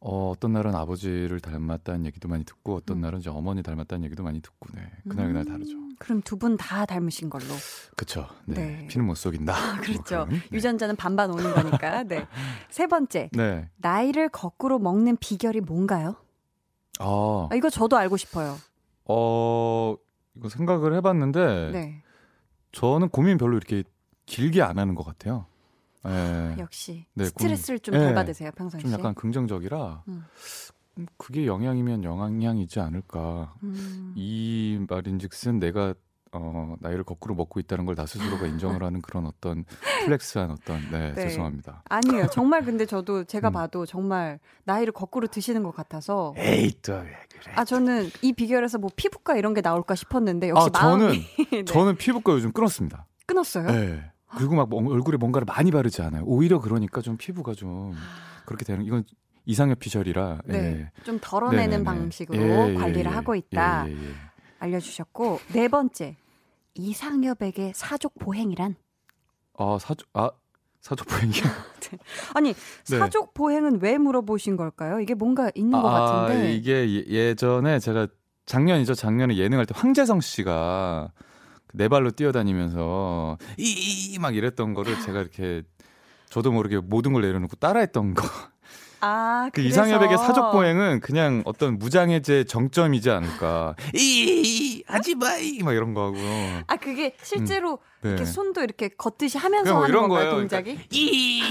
어, 어떤 날은 아버지를 닮았다는 얘기도 많이 듣고 어떤 음. 날은 이제 어머니 닮았다는 얘기도 많이 듣고 네. 그날 그날 다르죠. 음, 그럼 두 분 다 닮으신 걸로. 그렇죠. 네. 네. 피는 못 속인다. 그렇죠. 뭐 그런, 네. 유전자는 반반 오는 거니까. 네. 세 번째, 네. 나이를 거꾸로 먹는 비결이 뭔가요? 아, 아, 이거 저도 알고 싶어요. 어, 이거 생각을 해 봤는데 네. 저는 고민 별로 이렇게 길게 안 하는 것 같아요. 네. 역시 네, 스트레스를 좀 네. 덜 받으세요 평상시에. 좀 약간 긍정적이라 음. 음, 그게 영향이면 영향이지 않을까. 음. 이 말인즉슨 내가 어, 나이를 거꾸로 먹고 있다는 걸 나 스스로가 인정을 하는 그런 어떤 플렉스한 어떤 네, 네. 죄송합니다. 아니에요. 정말 근데 저도 제가 음. 봐도 정말 나이를 거꾸로 드시는 것 같아서 에이 또 왜 그래? 아 저는 이 비결에서 뭐 피부과 이런 게 나올까 싶었는데 역시 아, 저는 마음이 네. 저는 피부과 요즘 끊었습니다. 끊었어요. 네. 그리고 막 뭐- 얼굴에 뭔가를 많이 바르지 않아요. 오히려 그러니까 좀 피부가 좀 그렇게 되는 이건 이상엽 피셜이라 네, 예. 좀 덜어내는 네네네. 방식으로 예, 예, 관리를 예. 하고 있다 예, 예, 예. 알려주셨고 네 번째 이상엽에게 사족 보행이란 아 사주 아 사주 보행이요. 아니 네. 사족 보행은 왜 물어보신 걸까요? 이게 뭔가 있는 것 아, 같은데 이게 예- 예전에 제가 작년이죠. 작년에 예능할 때 황재성 씨가 네 발로 뛰어다니면서 이 막 이랬던 거를 제가 이렇게 저도 모르게 모든 걸 내려놓고 따라했던 거. 아 그 그래서 이상엽에게 사족 보행은 그냥 어떤 무장해제 정점이지 않을까. 이 하지 마이 막 이런 거 하고. 아 그게 실제로 네. 이렇게 손도 이렇게 걷듯이 하면서 뭐 하는 이런 건가요 거예요. 동작이? 이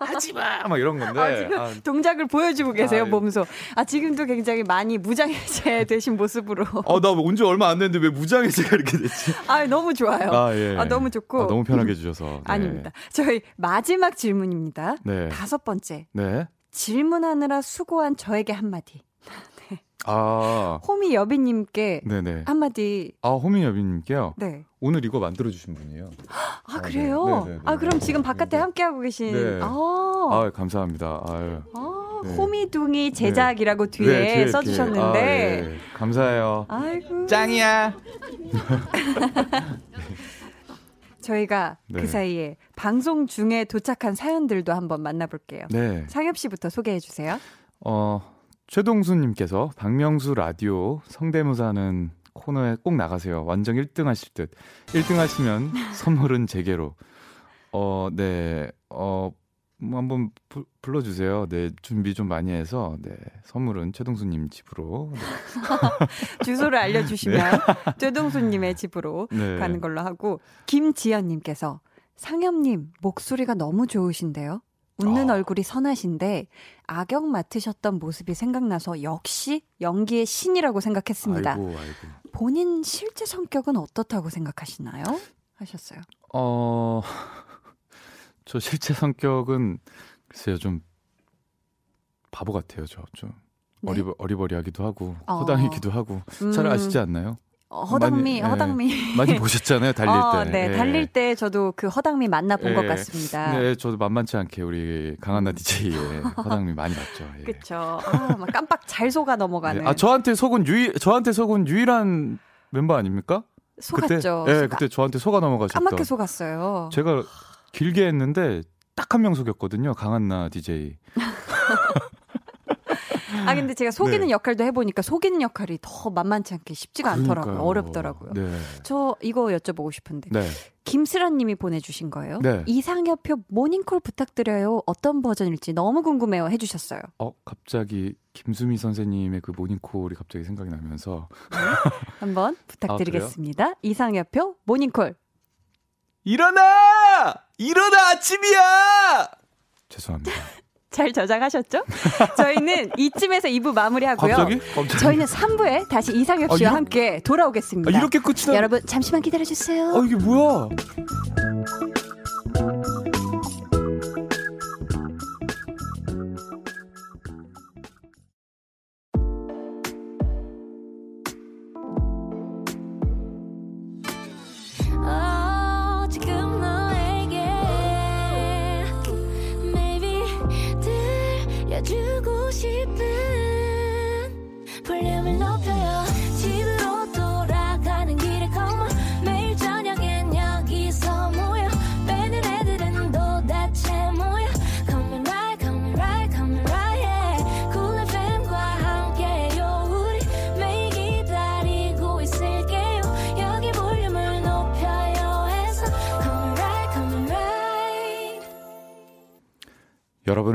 하지 마. 막 이런 건데. 아, 지금 아, 동작을 보여주고 계세요 아, 몸소. 아 지금도 굉장히 많이 무장해제 되신 모습으로. 어, 나 온 지 얼마 안 됐는데 왜 무장해제가 이렇게 됐지? 아 너무 좋아요. 아, 예. 아, 너무 좋고. 아, 너무 편하게 해주셔서. 네. 아닙니다. 저희 마지막 질문입니다. 네. 다섯 번째 네. 질문하느라 수고한 저에게 한마디. 아, 호미 여비님께 네네. 한마디. 아, 호민여비님께요. 네. 오늘 이거 만들어주신 분이에요. 아 네. 그래요? 네, 네, 네. 아 그럼 지금 바깥에 네. 함께 하고 계신. 네. 아. 아, 감사합니다. 아유. 아, 네. 호미둥이 제작이라고 뒤에 네, 뒤에 이렇게. 써주셨는데. 아, 예. 감사해요. 아이고. 짱이야. 저희가 네. 그 사이에 방송 중에 도착한 사연들도 한번 만나볼게요. 네. 상엽 씨부터 소개해 주세요. 어, 최동수님께서 박명수 라디오 성대모사는 코너에 꼭 나가세요. 완전 1등 하실 듯. 1등 하시면 선물은 제게로. 어, 네. 어, 뭐 한번 부, 불러주세요. 네. 준비 좀 많이 해서, 네. 선물은 최동수님 집으로. 주소를 알려주시면 최동수님의 집으로 네. 가는 걸로 하고 김지연님께서 상엽님 목소리가 너무 좋으신데요. 웃는 아. 얼굴이 선하신데 악역 맡으셨던 모습이 생각나서 역시 연기의 신이라고 생각했습니다. 아이고, 아이고. 본인 실제 성격은 어떻다고 생각하시나요? 하셨어요. 어, 저 실제 성격은 글쎄요, 좀 바보 같아요, 저. 좀. 네. 어리버, 어리버리하기도 하고, 어. 허당이기도 하고. 잘 음, 아시지 않나요? 어, 허당미, 많이, 예. 허당미. 많이 보셨잖아요, 달릴 어, 때. 네, 예. 달릴 때 저도 그 허당미 만나 본것 예. 같습니다. 네, 저도 만만치 않게 우리 강한나 DJ의 허당미 많이 봤죠. 예. 그쵸. 아, 막 깜빡 잘 속아 넘어가는. 네. 아, 저한테 속은 유일, 저한테 속은 유일한 멤버 아닙니까? 속았죠. 그때, 예, 그때 저한테 속아 넘어가셨던. 까맣게 속았어요. 제가 길게 했는데 딱 한 명 속였거든요. 강한나 DJ. 아 근데 제가 속이는 네. 역할도 해보니까 속이는 역할이 더 만만치 않게 쉽지가 않더라고요. 그러니까요. 어렵더라고요. 네. 저 이거 여쭤보고 싶은데 네. 김슬아님이 보내주신 거예요. 네. 이상엽표 모닝콜 부탁드려요. 어떤 버전일지 너무 궁금해요. 해주셨어요. 어, 갑자기 김수미 선생님의 그 모닝콜이 갑자기 생각이 나면서 한번 부탁드리겠습니다. 이상엽표 모닝콜. 일어나! 일어나 아침이야! 죄송합니다. 잘 저장하셨죠? 저희는 이쯤에서 2부 마무리하고요. 갑자기? 갑자기? 저희는 3부에 다시 이상엽 씨와 아, 이렇게- 함께 돌아오겠습니다. 아, 이렇게 끝이 나. 여러분 잠시만 기다려 주세요. 아, 이게 뭐야?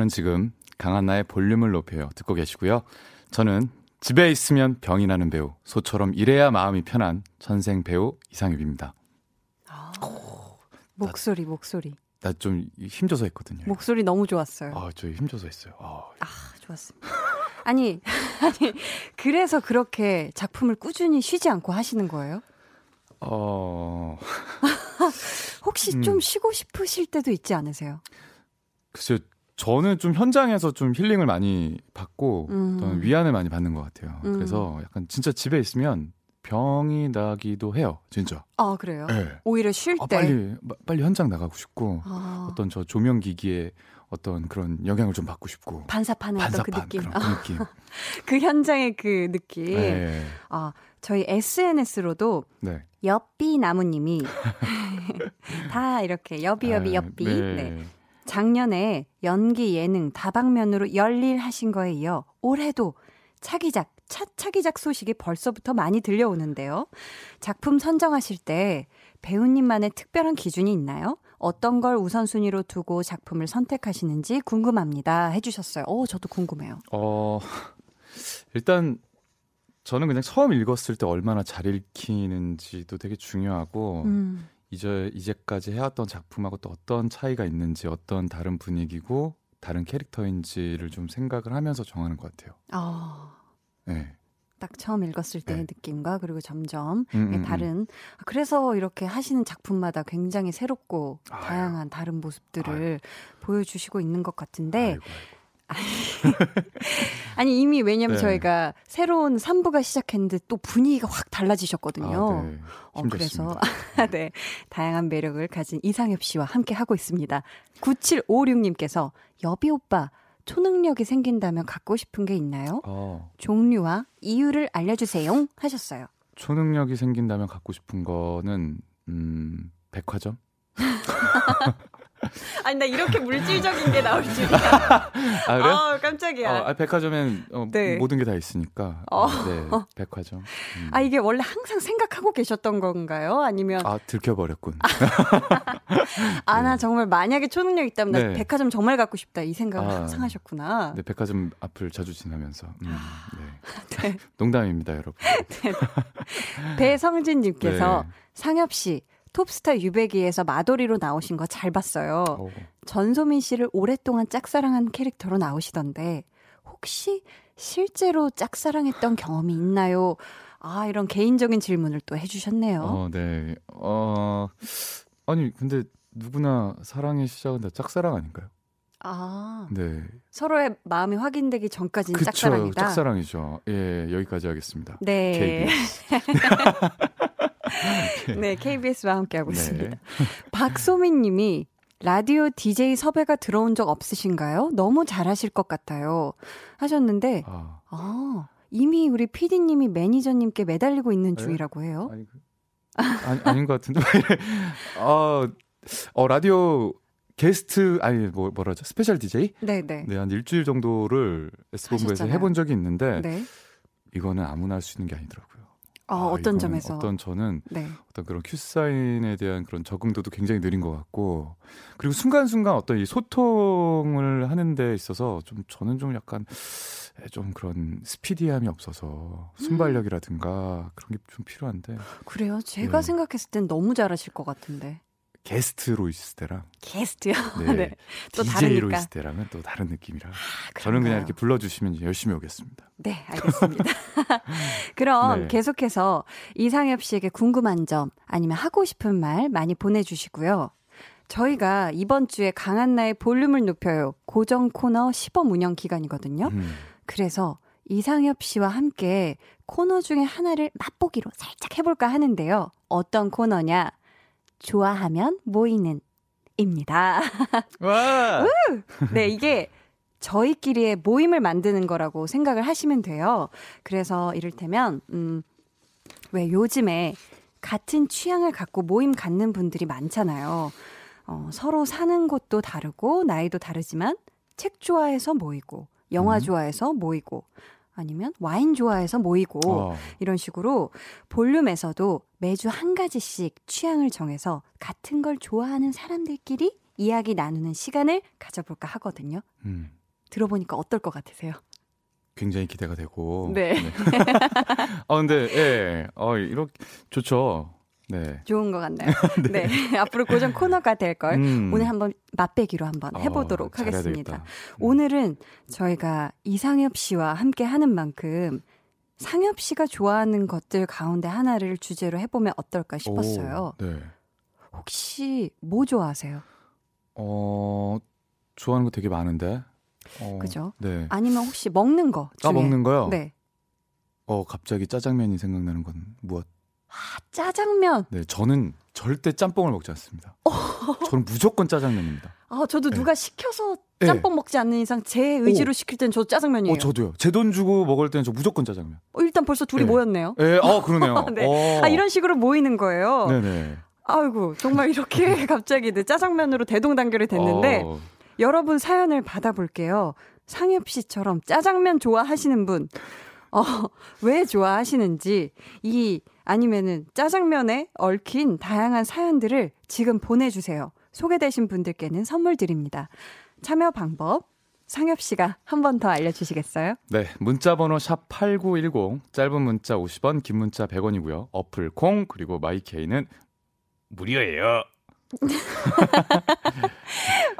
지금 강한나의 볼륨을 높여요 듣고 계시고요. 저는 집에 있으면 병이 나는 배우, 소처럼 일해야 마음이 편한 천생 배우 이상엽입니다. 목소리 목소리 나 좀 힘줘서 했거든요. 목소리 너무 좋았어요. 아, 저 힘줘서 했어요. 아, 아, 좋았습니다. 아니, 아니, 그래서 그렇게 작품을 꾸준히 쉬지 않고 하시는 거예요? 어, 혹시 음. 좀 쉬고 싶으실 때도 있지 않으세요? 글쎄요. 저는 좀 현장에서 좀 힐링을 많이 받고 음. 어떤 위안을 많이 받는 것 같아요. 음. 그래서 약간 진짜 집에 있으면 병이 나기도 해요. 진짜. 아, 그래요? 네. 오히려 쉴 아, 때. 빨리 마- 빨리 현장 나가고 싶고 아, 어떤 저 조명 기기에 어떤 그런 영향을 좀 받고 싶고 반사판의 어떤 그 반사판 느낌. 그 느낌. 그 현장의 그 느낌. 네. 아, 저희 SNS로도 네. 엽비 나무님이 다 이렇게 여비 여비 아, 엽비. 네. 네. 작년에 연기 예능 다방면으로 열일 하신 거에 이어 올해도 차기작 차차기작 소식이 벌써부터 많이 들려오는데요. 작품 선정하실 때 배우님만의 특별한 기준이 있나요? 어떤 걸 우선순위로 두고 작품을 선택하시는지 궁금합니다. 해주셨어요. 오, 저도 궁금해요. 어, 일단 저는 그냥 처음 읽었을 때 얼마나 잘 읽히는지도 되게 중요하고 음, 이제 이제까지 해왔던 작품하고 또 어떤 차이가 있는지 어떤 다른 분위기고 다른 캐릭터인지를 좀 생각을 하면서 정하는 것 같아요. 어, 네. 딱 처음 읽었을 때의 네. 느낌과 그리고 점점 음, 예, 음, 음. 다른 그래서 이렇게 하시는 작품마다 굉장히 새롭고 아유. 다양한 다른 모습들을 보여주시고 있는 것 같은데 아이고, 아 니 이미 왜냐면 네. 저희가 새로운 3부가 시작했는데 또 분위기가 확 달라지셨거든요. 아, 네. 어. 그래서 네 다양한 매력을 가진 이상엽 씨와 함께 하고 있습니다. 9756님께서 여비 오빠 초능력이 생긴다면 갖고 싶은 게 있나요? 어, 종류와 이유를 알려 주세요 하셨어요. 초능력이 생긴다면 갖고 싶은 거는 음, 백화점? 아니 나 이렇게 물질적인 게 나올 줄이야. 아 그래? 아 깜짝이야. 어, 아, 백화점엔 어, 네. 모든 게 다 있으니까. 어. 네, 백화점. 음. 아 이게 원래 항상 생각하고 계셨던 건가요? 아니면 아 들켜버렸군. 아나 정말 만약에 초능력 있다면 나 네. 백화점 정말 갖고 싶다 이 생각을 아. 항상 하셨구나. 네, 백화점 앞을 자주 지나면서. 음, 네. 네. 농담입니다, 여러분. 배성진님께서 네. 상엽 씨 톱스타 유배기에서 마도리로 나오신 거 잘 봤어요. 어, 전소민 씨를 오랫동안 짝사랑한 캐릭터로 나오시던데 혹시 실제로 짝사랑했던 경험이 있나요? 아 이런 개인적인 질문을 또 해주셨네요. 어, 네. 어, 아니, 근데 누구나 사랑의 시작은 다 짝사랑 아닌가요? 아 네. 서로의 마음이 확인되기 전까지는 짝사랑이다. 짝사랑이죠. 예, 여기까지 하겠습니다. 네. 네, KBS와 함께하고 네. 있습니다. 박소민 님이 라디오 DJ 섭외가 들어온 적 없으신가요? 너무 잘하실 것 같아요. 하셨는데, 아, 아, 이미 우리 PD님이 매니저님께 매달리고 있는 네? 중이라고 해요. 아니, 그, 아니, 아닌 것 같은데. 어, 어, 라디오 게스트, 아니, 뭐, 뭐라 하죠? special DJ? 네네. 네, 한 일주일 정도를 S본부에서 하셨잖아요. 해본 적이 있는데, 네. 이거는 아무나 할 수 있는 게 아니더라고요. 어, 아, 어떤 이거는 점에서? 어떤 저는 네. 어떤 그런 큐사인에 대한 그런 적응도도 굉장히 느린 것 같고 그리고 순간순간 어떤 이 소통을 하는 데 있어서 좀 저는 좀 약간 좀 그런 스피디함이 없어서 순발력이라든가 그런 게 좀 필요한데 그래요? 제가 네. 생각했을 땐 너무 잘하실 것 같은데. 게스트로 있을 때랑 게스트요? 네, 네. 또 DJ로. 있을 때랑은 또 다른 느낌이라 아, 저는 그냥? 이렇게 불러주시면 열심히 오겠습니다. 네, 알겠습니다. 그럼 네. 계속해서 이상엽 씨에게 궁금한 점 아니면 하고 싶은 말 많이 보내주시고요. 저희가 이번 주에 강한나의 볼륨을 높여요 고정 코너 시범 운영 기간이거든요. 음. 그래서 이상엽 씨와 함께 코너 중에 하나를 맛보기로 살짝 해볼까 하는데요. 어떤 코너냐? 좋아하면 모이는 입니다. 와! 네, 이게 저희끼리의 모임을 만드는 거라고 생각을 하시면 돼요. 그래서 이를테면, 음, 왜 요즘에 같은 취향을 갖고 모임 갖는 분들이 많잖아요. 어, 서로 사는 곳도 다르고, 나이도 다르지만, 책 좋아해서 모이고, 영화 음. 좋아해서 모이고, 아니면 와인 좋아해서 모이고, 어, 이런 식으로 볼륨에서도 매주 한 가지씩 취향을 정해서 같은 걸 좋아하는 사람들끼리 이야기 나누는 시간을 가져볼까 하거든요. 음. 들어보니까 어떨 것 같으세요? 굉장히 기대가 되고. 네. 아 근데 예, 어 이렇게 좋죠. 네. 좋은 것 같나요? 네. 앞으로 고정 코너가 될걸 음. 오늘 한번 맛배기로 한번 어, 해보도록 잘해야 하겠습니다. 음. 오늘은 저희가 이상엽 씨와 함께 하는 만큼 상엽 씨가 좋아하는 것들 가운데 하나를 주제로 해보면 어떨까 싶었어요. 오, 네. 혹시 뭐 좋아하세요? 어, 좋아하는 거 되게 많은데. 어, 그죠? 네. 아니면 혹시 먹는 거 중에 아, 먹는 거요? 네. 어, 갑자기 짜장면이 생각나는 건 무엇? 아, 짜장면. 네, 저는 절대 짬뽕을 먹지 않습니다. 저는 무조건 짜장면입니다. 아, 저도 네. 누가 시켜서 네. 짬뽕 먹지 않는 이상 제 의지로 시킬 땐 저도 짜장면이에요. 어, 저도요. 제 돈 주고 먹을 때는 저 무조건 짜장면. 어, 일단 벌써 둘이 네. 모였네요. 예, 어, 그러네요. 네. 어. 아, 이런 식으로 모이는 거예요. 네네. 아이고, 정말 이렇게 갑자기 네, 짜장면으로 대동단결이 됐는데 어, 여러분 사연을 받아볼게요. 상엽 씨처럼 짜장면 좋아하시는 분, 어, 왜 좋아하시는지, 이, 아니면은 짜장면에 얽힌 다양한 사연들을 지금 보내주세요. 소개되신 분들께는 선물 드립니다. 참여 방법, 상엽 씨가 한 번 더 알려주시겠어요? 네, 문자 번호 샵8910 짧은 문자 50원, 긴 문자 100원이고요. 어플 콩 그리고 마이케이는 무료예요.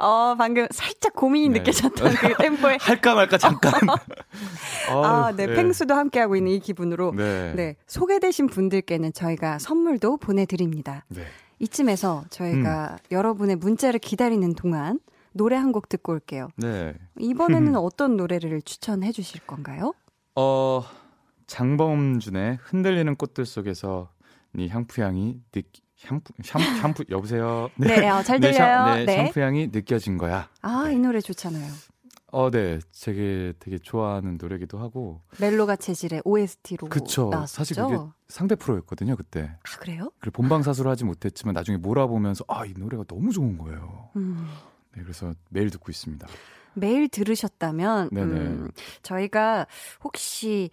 어, 방금 살짝 고민이 네. 느껴졌던 그 템포에. 할까 말까 잠깐. 아, 아유, 네, 예. 펭수도 함께하고 있는 이 기분으로. 네. 네, 소개되신 분들께는 저희가 선물도 보내드립니다. 네. 이쯤에서 저희가 여러분의 문자를 기다리는 동안 노래 한 곡 듣고 올게요. 네. 이번에는 어떤 노래를 추천해 주실 건가요? 어, 장범준의 흔들리는 꽃들 속에서 네 샴푸 향이 느 샴푸 샴푸, 샴푸 여보세요. 네, 어, 잘 네, 샴- 들려요. 네, 네. 샴푸 향이 느껴진 거야. 아, 이 노래 좋잖아요. 어, 네. 되게 되게 좋아하는 노래기도 하고. 멜로가 체질의 OST로 그쵸. 나왔었죠. 사실 그게 상대 프로였거든요, 그때. 아, 그래요? 그리고 본방 사수를 하지 못했지만 나중에 몰아보면서 아, 이 노래가 너무 좋은 거예요. 음. 네, 그래서 매일 듣고 있습니다. 매일 들으셨다면. 음, 저희가 혹시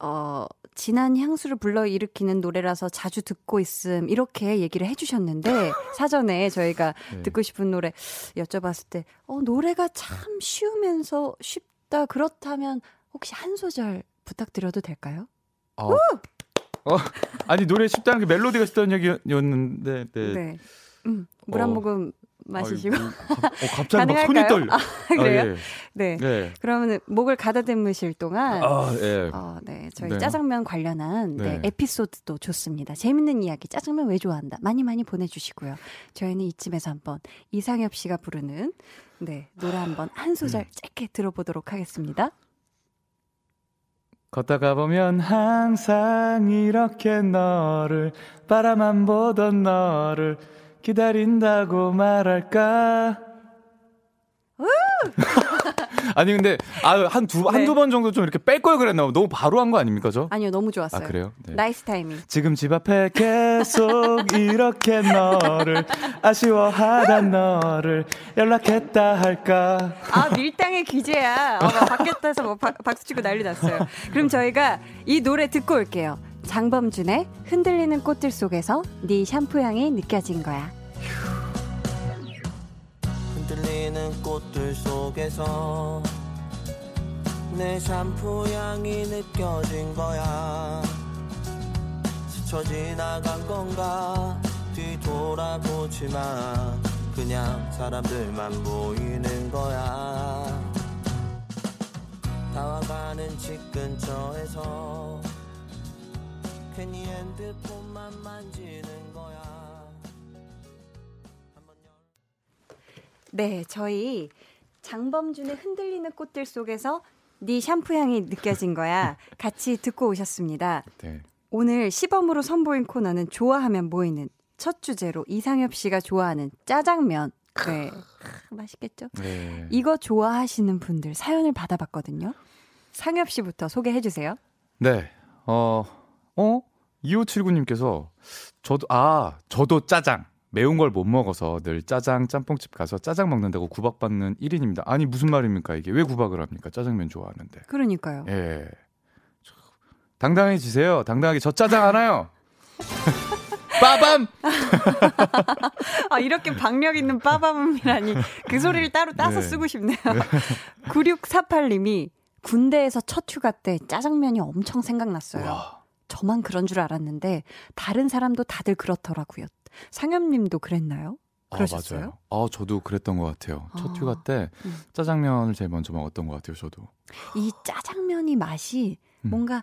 어 진한 향수를 불러일으키는 노래라서 자주 듣고 있음 이렇게 얘기를 해주셨는데 사전에 저희가 네. 듣고 싶은 노래 여쭤봤을 때 어, 노래가 참 쉬우면서 쉽다 그렇다면 혹시 한 소절 부탁드려도 될까요? 아, 어, 아니 노래 쉽다는 게 멜로디가 쉽다는 얘기였는데 네. 네. 음, 물한 어. 모금 마시시고 아이고, 갑- 어, 갑자기 막 손이 가능할까요? 떨려. 아, 그래요? 아, 예. 네. 네. 그러면 목을 가다듬으실 동안 아, 예. 어, 네. 저희 네. 짜장면 관련한 네. 네. 에피소드도 좋습니다. 재밌는 이야기, 짜장면 왜 좋아한다. 많이 많이 보내 주시고요. 저희는 이쯤에서 한번 이상엽 씨가 부르는 네, 노래 한번 한 소절 음. 짧게 들어보도록 하겠습니다. 걷다가 보면 항상 이렇게 너를 바라만 보던 너를 기다린다고 말할까? 아니 근데 아, 한두 네. 한두 번 정도 좀 이렇게 뺄 걸 그랬나 봐. 너무 바로 한 거 아닙니까, 저? 아니요, 너무 아, 좋았어요. 그래요? 네. nice timing. 지금 집 앞에 계속 이렇게 너를 아쉬워하던 너를 연락했다 할까? 아, 밀당의 기재야. 어, 막 바뀌었다해서 뭐 박- 박수 치고 난리 났어요. 그럼 저희가 이 노래 듣고 올게요. 장범준의 흔들리는 꽃들 속에서 네 샴푸 향이 느껴진 거야. 흔들리는 꽃들 속에서 내 샴푸 향이 느껴진 거야 스쳐 지나간 건가 뒤돌아보지 마 그냥 사람들만 보이는 거야 다와가는 집 근처에서 괜히 핸드폰만 만지는 거야 네, 저희 장범준의 흔들리는 꽃들 속에서 네 샴푸 향이 느껴진 거야. 같이 듣고 오셨습니다. 네. 오늘 시범으로 선보인 코너는 좋아하면 모이는 첫 주제로 이상엽 씨가 좋아하는 짜장면. 네. 크, 맛있겠죠? 네. 이거 좋아하시는 분들 사연을 받아봤거든요. 상엽 씨부터 소개해 주세요. 네. 어, 어? 2579님께서, 저도, 아, 저도 짜장. 매운 걸 못 먹어서 늘 짜장, 짬뽕집 가서 짜장 먹는다고 구박받는 1인입니다. 아니, 무슨 말입니까, 이게? 왜 구박을 합니까? 짜장면 좋아하는데. 그러니까요. 예. 저, 당당해지세요. 당당하게. 저 짜장 하나요? 빠밤! 아, 이렇게 박력 있는 빠밤이라니. 그 소리를 따로 따서 네. 쓰고 싶네요. 9648님이 군대에서 첫 휴가 때 짜장면이 엄청 생각났어요. 와. 저만 그런 줄 알았는데 다른 사람도 다들 그렇더라고요. 상엽 님도 그랬나요? 그러셨어요? 아, 맞아요. 아, 저도 그랬던 것 같아요. 첫 아, 휴가 때 음. 짜장면을 제일 먼저 먹었던 것 같아요, 저도. 이 짜장면이 맛이 음. 뭔가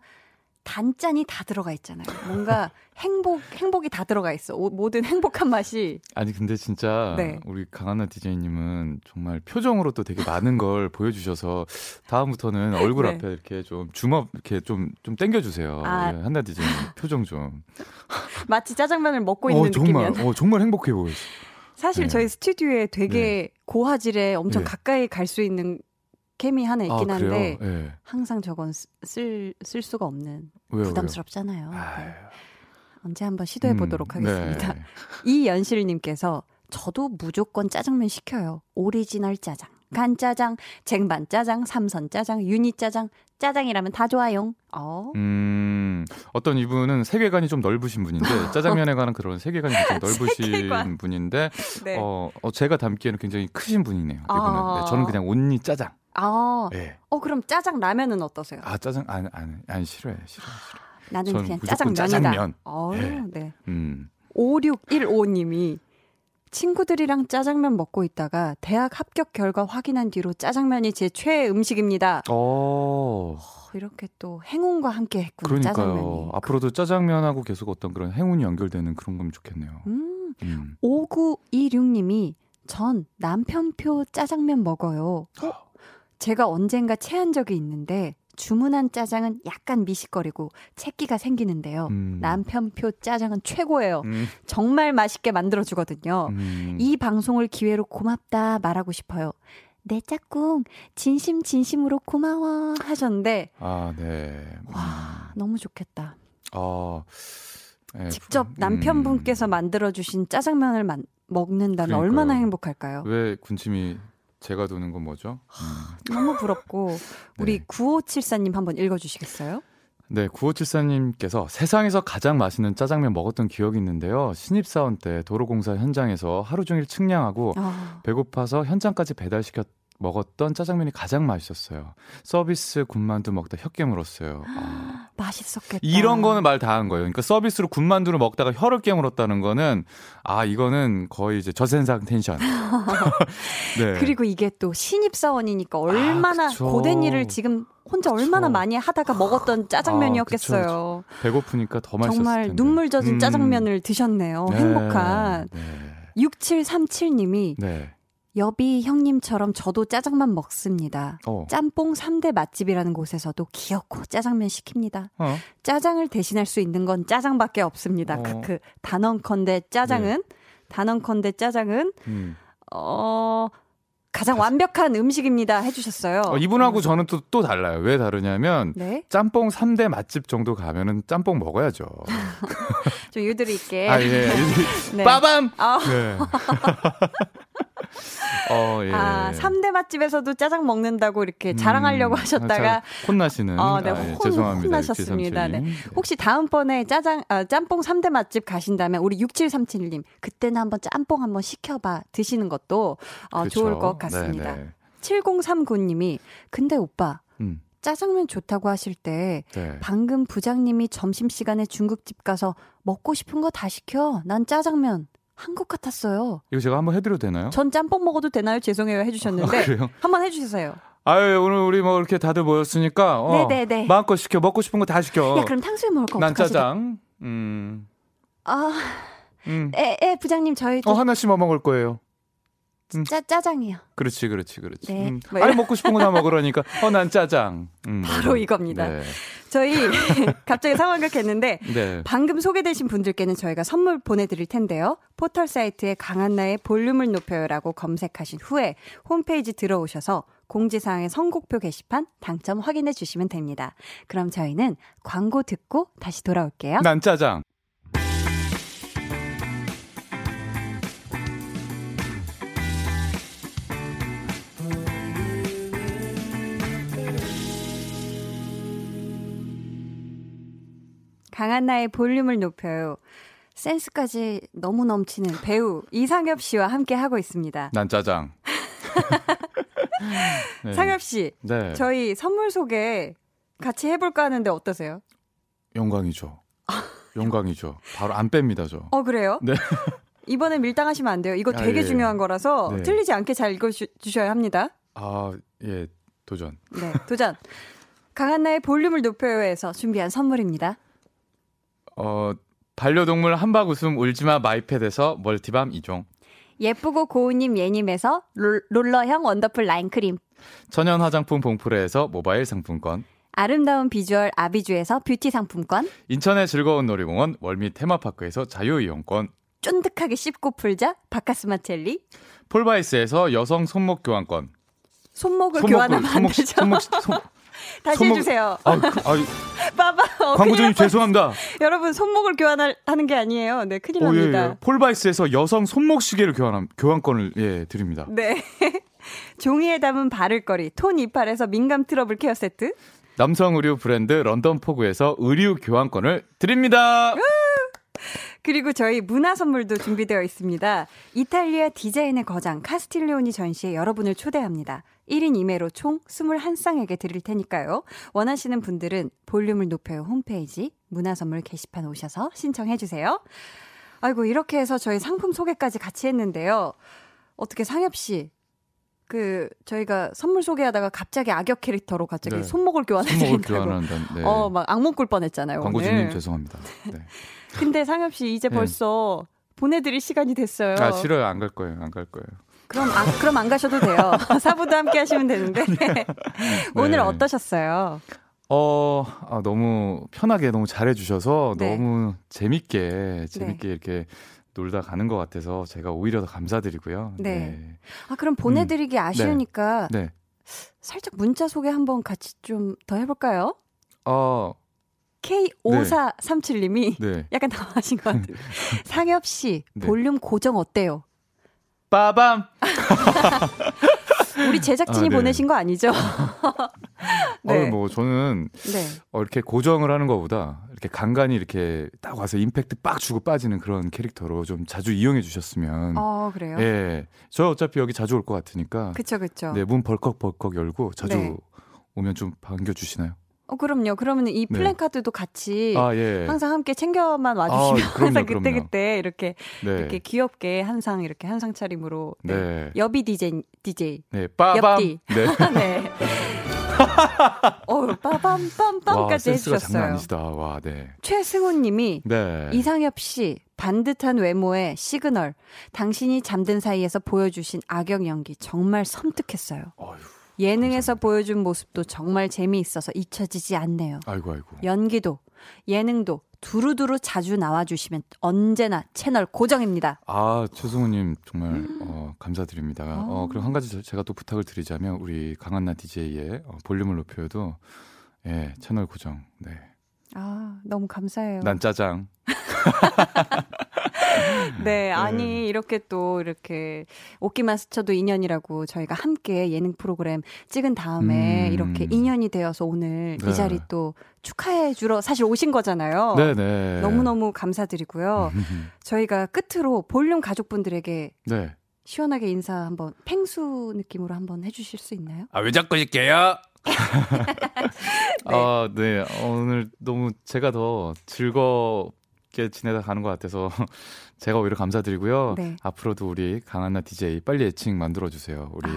단짠이 다 들어가 있잖아요. 뭔가 행복 행복이 다 들어가 있어. 오- 모든 행복한 맛이 아니 근데 진짜 네. 우리 강한나 디제이님은 정말 표정으로 또 되게 많은 걸 보여주셔서 다음부터는 얼굴 네. 앞에 이렇게 좀 주먹 이렇게 좀좀 당겨주세요. 아. 예, 한나 디제이님 표정 좀. 마치 짜장면을 먹고 있는 어 정말 느낌이야. 어 정말 행복해 보여요. 사실 네. 저희 스튜디오에 되게 고화질에 엄청 네. 가까이 갈 수 있는 cam이 하나 있긴 아? 한데 예. 항상 저건 쓸, 쓸 수가 없는 왜요? 부담스럽잖아요. 왜요? 네. 언제 한번 시도해 보도록 음, 하겠습니다. 네. 이연실님께서 저도 무조건 짜장면 시켜요. 오리지널 짜장, 간 짜장, 쟁반 짜장, 삼선 짜장, 유니 짜장, 짜장이라면 다 좋아요. 어? 음, 어떤 이분은 세계관이 좀 넓으신 분인데, 짜장면에 관한 그런 세계관이 굉장히 넓으신 세계관. 분인데, 네. 어, 어, 제가 담기에는 굉장히 크신 분이네요. 이분은. 아. 네, 저는 그냥 온리 짜장. 아, 예. 어 그럼 짜장 라면은 어떠세요? 아, 짜장, 안, 안, 안 싫어해, 싫어, 싫어. 나는 전 그냥 짜장면이다. 짜장면. 어, 예. 네. 음. 5615님이 친구들이랑 짜장면 먹고 있다가 대학 합격 결과 확인한 뒤로 짜장면이 제 최애 음식입니다. 어, 어, 이렇게 또 행운과 함께 했군요. 짜장면이. 그러니까요. 앞으로도 짜장면하고 계속 어떤 그런 행운이 연결되는 그런 거면 좋겠네요. 음, 음. 5926님이 전 남편 표 짜장면 먹어요. 어? 제가 언젠가 체한 적이 있는데 주문한 짜장은 약간 미식거리고 채기가 생기는데요. 음. 남편표 짜장은 최고예요. 음, 정말 맛있게 만들어주거든요. 음. 이 방송을 기회로 고맙다 말하고 싶어요. 내 짝꿍 진심 진심으로 고마워 하셨는데 아, 네. 와 너무 좋겠다. 아, 예, 직접 음. 남편분께서 만들어 주신 짜장면을 만, 먹는다면 그러니까요. 얼마나 행복할까요? 왜 군침이 제가 도는 건 뭐죠? 음. 너무 부럽고 우리 네. 9574님 한번 읽어 주시겠어요? 네, 9574님께서 세상에서 가장 맛있는 짜장면 먹었던 기억이 있는데요. 신입사원 때 도로공사 현장에서 하루 종일 측량하고 아, 배고파서 현장까지 배달시켜 먹었던 짜장면이 가장 맛있었어요. 서비스 군만두 먹다 혀 깨 물었어요. 아, 맛있었겠다. 이런 거는 말 다 한 거예요. 그러니까 서비스로 군만두를 먹다가 혀를 깨물었다는 거는 아 이거는 거의 이제 저센상 텐션. 네. 그리고 이게 또 신입 사원이니까 얼마나 그쵸. 고된 일을 지금 혼자 얼마나 많이 하다가 먹었던 짜장면이었겠어요. 배고프니까 더 맛있었을 정말 텐데. 눈물 젖은 음. 짜장면을 드셨네요. 네, 행복한. 네. 6737님이 네. 여비 형님처럼 저도 짜장면 먹습니다. 어. 짬뽕 3대 맛집이라는 곳에서도 귀엽고 짜장면 시킵니다. 어. 짜장을 대신할 수 있는 건 짜장밖에 없습니다. 어. 크크. 단언컨대 짜장은 단언컨대 짜장은 음. 어 가장 완벽한 음식입니다 해주셨어요. 어, 이분하고 저는 또, 또 달라요. 왜 다르냐면, 네, 짬뽕 3대 맛집 정도 가면은 짬뽕 먹어야죠. 좀 유들이 있게. 아, 예. 네. 빠밤! 아. 네. 어, 예. 아, 3대 맛집에서도 짜장 먹는다고 이렇게 자랑하려고 음, 하셨다가 참 혼나시는. 어, 네, 아, 예, 혼- 죄송합니다. 혼나셨습니다. 6737님. 네. 혹시 다음번에 짜장, 아, 짬뽕 3대 맛집 가신다면 우리 6737님, 그때는 한번 짬뽕 한번 시켜 봐 드시는 것도 어. 좋을 것 같습니다. 네, 네. 7039님이, 근데 오빠, 음, 짜장면 좋다고 하실 때 네. 방금 부장님이 점심시간에 중국집 가서 먹고 싶은 거 다 시켜. 난 짜장면 한 것 같았어요. 이거 제가 한번 해드려도 되나요? 전 짬뽕 먹어도 되나요? 죄송해요 해주셨는데 아? 한번 해주세요. 아유, 오늘 우리 뭐 이렇게 다들 모였으니까, 어, 네네네. 마음껏 시켜. 먹고 싶은 거 다 시켜. 야 그럼 탕수육 먹을 거난 어떡하지? 짜장. 음, 아, 음. 에, 에 부장님 저희 어, 하나씩 뭐 먹을 거예요? 짜 짜장이요. 그렇지, 그렇지, 그렇지. 네. 음. 뭐 아니, 먹고 싶은 거 다 먹으라니까. 어, 난 짜장. 음, 바로 뭐 이겁니다. 네. 저희 갑자기 상황극했는데 네. 방금 소개되신 분들께는 저희가 선물 보내드릴 텐데요. 포털 사이트에 강한나의 볼륨을 높여요라고 검색하신 후에 홈페이지 들어오셔서 공지사항의 선곡표 게시판 당첨 확인해 주시면 됩니다. 그럼 저희는 광고 듣고 다시 돌아올게요. 난 짜장. 강한나의 볼륨을 높여요. 센스까지 너무 넘치는 배우 이상엽 씨와 함께 하고 있습니다. 난 짜장. 네. 상엽 씨, 네. 저희 선물 소개 같이 해볼까 하는데 어떠세요? 영광이죠. 영광이죠. 바로 안 뺍니다, 저. 어 그래요? 네. 이번에 밀당하시면 안 돼요. 이거 아, 되게 예. 중요한 거라서 네. 틀리지 않게 잘 읽어주셔야 합니다. 아, 예, 도전. 네, 도전. 강한나의 볼륨을 높여요에서 준비한 선물입니다. 어, 반려동물 함박 웃음 울지마 마이펫에서 멀티밤 2종. 예쁘고 고운님 예님에서 롤, 롤러형 원더풀 라인크림. 천연 화장품 봉프레에서 모바일 상품권. 아름다운 비주얼 아비주에서 뷰티 상품권. 인천의 즐거운 놀이공원 월미 테마파크에서 자유이용권. 쫀득하게 씹고 풀자 바카스마 젤리. 폴바이스에서 여성 손목 교환권. 손목을 손목, 교환하면 안 손목, 되죠. 손목, 손, 다시 손목- 해주세요. 아, 그, 아, 빠바. 어, 광고주님 죄송합니다. 여러분 손목을 교환하는 게 아니에요. 네, 큰일 오, 예, 납니다. 예. 폴바이스에서 여성 손목 시계를 교환함, 교환권을 예, 드립니다. 네. 종이에 담은 바를거리 톤 이팔에서 민감 트러블 케어 세트. 남성 의류 브랜드 런던 포구에서 의류 교환권을 드립니다. 그리고 저희 문화 선물도 준비되어 있습니다. 이탈리아 디자인의 거장 카스틸레오니 전시에 여러분을 초대합니다. 1인 2매로 총 21쌍에게 드릴 테니까요. 원하시는 분들은 볼륨을 높여요 홈페이지 문화 선물 게시판 오셔서 신청해 주세요. 아이고 이렇게 해서 저희 상품 소개까지 같이 했는데요. 어떻게 상엽 씨 그 저희가 선물 소개하다가 갑자기 악역 캐릭터로 갑자기 네. 손목을 교환해드린다고. 네. 어, 막 악몽 꿀 뻔했잖아요. 광고주님 오늘. 죄송합니다. 네. 근데 상엽 씨 이제 네. 벌써 보내드릴 시간이 됐어요. 아 싫어요, 안 갈 거예요, 안 갈 거예요. 그럼 안, 그럼 안 가셔도 돼요. 사부도 함께 하시면 되는데 오늘 네. 어떠셨어요? 어, 아, 너무 편하게 너무 잘해주셔서 네. 너무 재밌게 재밌게 이렇게 놀다 가는 것 같아서 제가 오히려 더 감사드리고요. 네. 아 그럼 보내드리기 아쉬우니까 네. 살짝 문자 소개 한번 같이 좀 더 해볼까요? 어, K5437님이 네. 약간 당황하신 것 같아요. 상엽 씨 네. 볼륨 고정 어때요? 빠밤. 우리 제작진이 아, 네. 보내신 거 아니죠? 네. 어, 뭐 저는 네. 어, 이렇게 고정을 하는 것보다 이렇게 간간히 이렇게 딱 와서 임팩트 빡 주고 빠지는 그런 캐릭터로 좀 자주 이용해 주셨으면. 어 그래요? 예. 저 어차피 여기 자주 올 것 같으니까. 그쵸 그쵸. 네, 문 벌컥 벌컥 열고 자주 네. 오면 좀 반겨 주시나요? 어 그럼요. 그러면 이 네. 플랜카드도 같이 아, 예. 항상 함께 챙겨만 와주시면 아, 그럼요, 항상 그럼요. 그때 그때 이렇게 네. 이렇게 귀엽게 한상 이렇게 한상 차림으로 네. 네. 여비 DJ DJ 네, 빠밤. 옆뒤. 네. 네. 어 와, 빠밤빰빰까지 해주셨어요. 와, 네. 최승훈님이 네. 이상엽 씨 반듯한 외모의 시그널 당신이 잠든 사이에서 보여주신 악역 연기 정말 섬뜩했어요. 어휴, 예능에서 보여준 모습도 정말 재미있어서 잊혀지지 않네요. 아이고, 아이고. 연기도 예능도 두루두루 자주 나와주시면 언제나 채널 고정입니다. 아, 최승우님 정말 어, 감사드립니다. 아. 어, 그리고 한 가지 저- 제가 또 부탁을 드리자면 우리 강한나 DJ의 어, 볼륨을 높여도 예, 채널 고정. 네. 아 너무 감사해요. 난 짜장. 네, 아니 이렇게 또 이렇게 옷기만 스쳐도 인연이라고 저희가 함께 예능 프로그램 찍은 다음에 음. 이렇게 인연이 되어서 오늘 네. 이 자리 또 축하해 주러 사실 오신 거잖아요. 네, 네. 너무너무 감사드리고요. 저희가 끝으로 볼륨 가족분들에게 네. 시원하게 인사 한번 팽수 느낌으로 한번 해주실 수 있나요? 아, 왜 자꾸 시게요? 네. 아, 네. 어, 오늘 너무 제가 더 즐겁게 지내다 가는 것 같아서 제가 오히려 감사드리고요. 네. 앞으로도 우리 강한나 DJ 빨리 애칭 만들어 주세요. 우리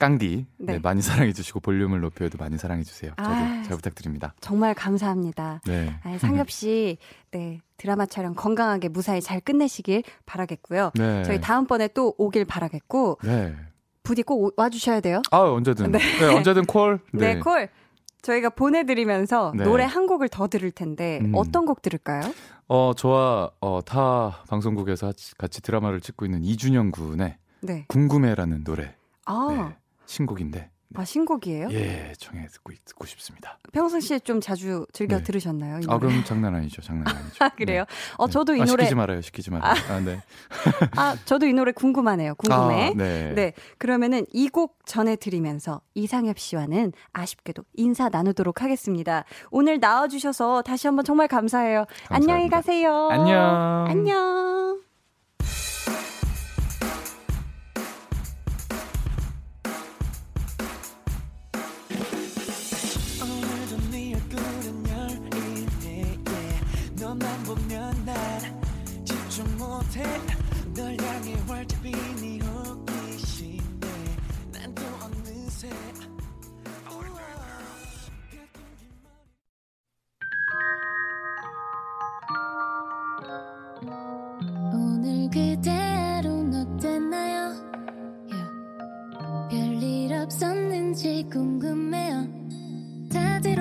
깡디. 네. 네. 많이 사랑해 주시고 볼륨을 높여도 많이 사랑해 주세요. 저도 아. 잘 부탁드립니다. 정말 감사합니다. 네. 아, 상엽 씨, 네 드라마 촬영 건강하게 무사히 잘 끝내시길 바라겠고요. 네. 저희 다음번에 또 오길 바라겠고 네. 부디 꼭 오- 와주셔야 돼요. 아, 언제든. 네. 언제든 콜. 네, 콜. 저희가 보내드리면서 네. 노래 한 곡을 더 들을 텐데 음. 어떤 곡 들을까요? 어, 저와 어, 타 방송국에서 같이- 드라마를 찍고 있는 이준영 군의 네. 궁금해라는 노래. 아, 네. 신곡인데. 아 신곡이에요? 예, 정해 듣고, 듣고 싶습니다. 평상시에 좀 자주 즐겨 네. 들으셨나요? 이 아? 그럼 장난 아니죠. 장난 아니죠. 아, 그래요? 어, 네. 저도 이 아, 노래 시키지 말아요. 시키지 말아요. 아, 네. 아, 저도 이 노래 궁금하네요. 궁금해. 아, 네. 네. 그러면은 이 곡 전해드리면서 이상엽 씨와는 아쉽게도 인사 나누도록 하겠습니다. 오늘 나와주셔서 다시 한번 정말 감사해요. 안녕히 감사합니다. 가세요. 안녕. 안녕.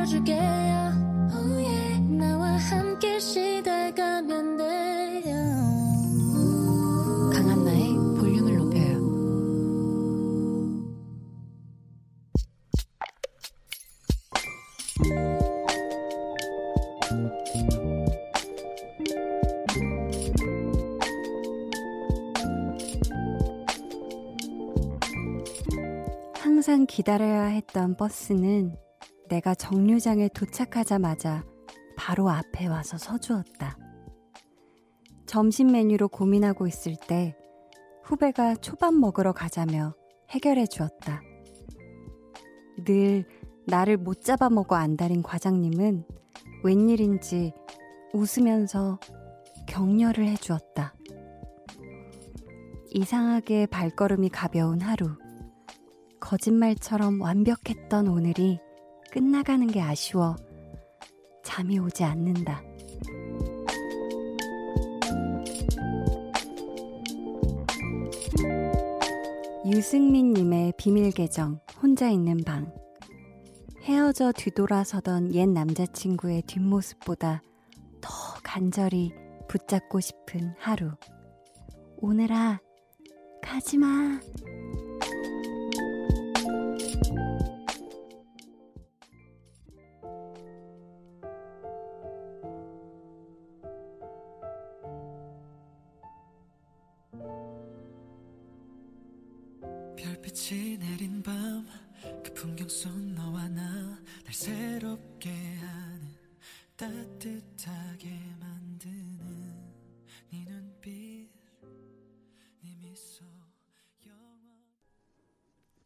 들어줄게요 oh yeah. 나와 함께 시달가면 돼요 강한나의 볼륨을 높여요. 항상 기다려야 했던 버스는 내가 정류장에 도착하자마자 바로 앞에 와서 서주었다. 점심 메뉴로 고민하고 있을 때 후배가 초밥 먹으러 가자며 해결해 주었다. 늘 나를 못 잡아먹어 안달인 과장님은 웬일인지 웃으면서 격려를 해 주었다. 이상하게 발걸음이 가벼운 하루. 거짓말처럼 완벽했던 오늘이 끝나가는 게 아쉬워 잠이 오지 않는다. 유승민님의 비밀 계정, 혼자 있는 방. 헤어져 뒤돌아서던 옛 남자친구의 뒷모습보다 더 간절히 붙잡고 싶은 하루. 오늘아, 가지마.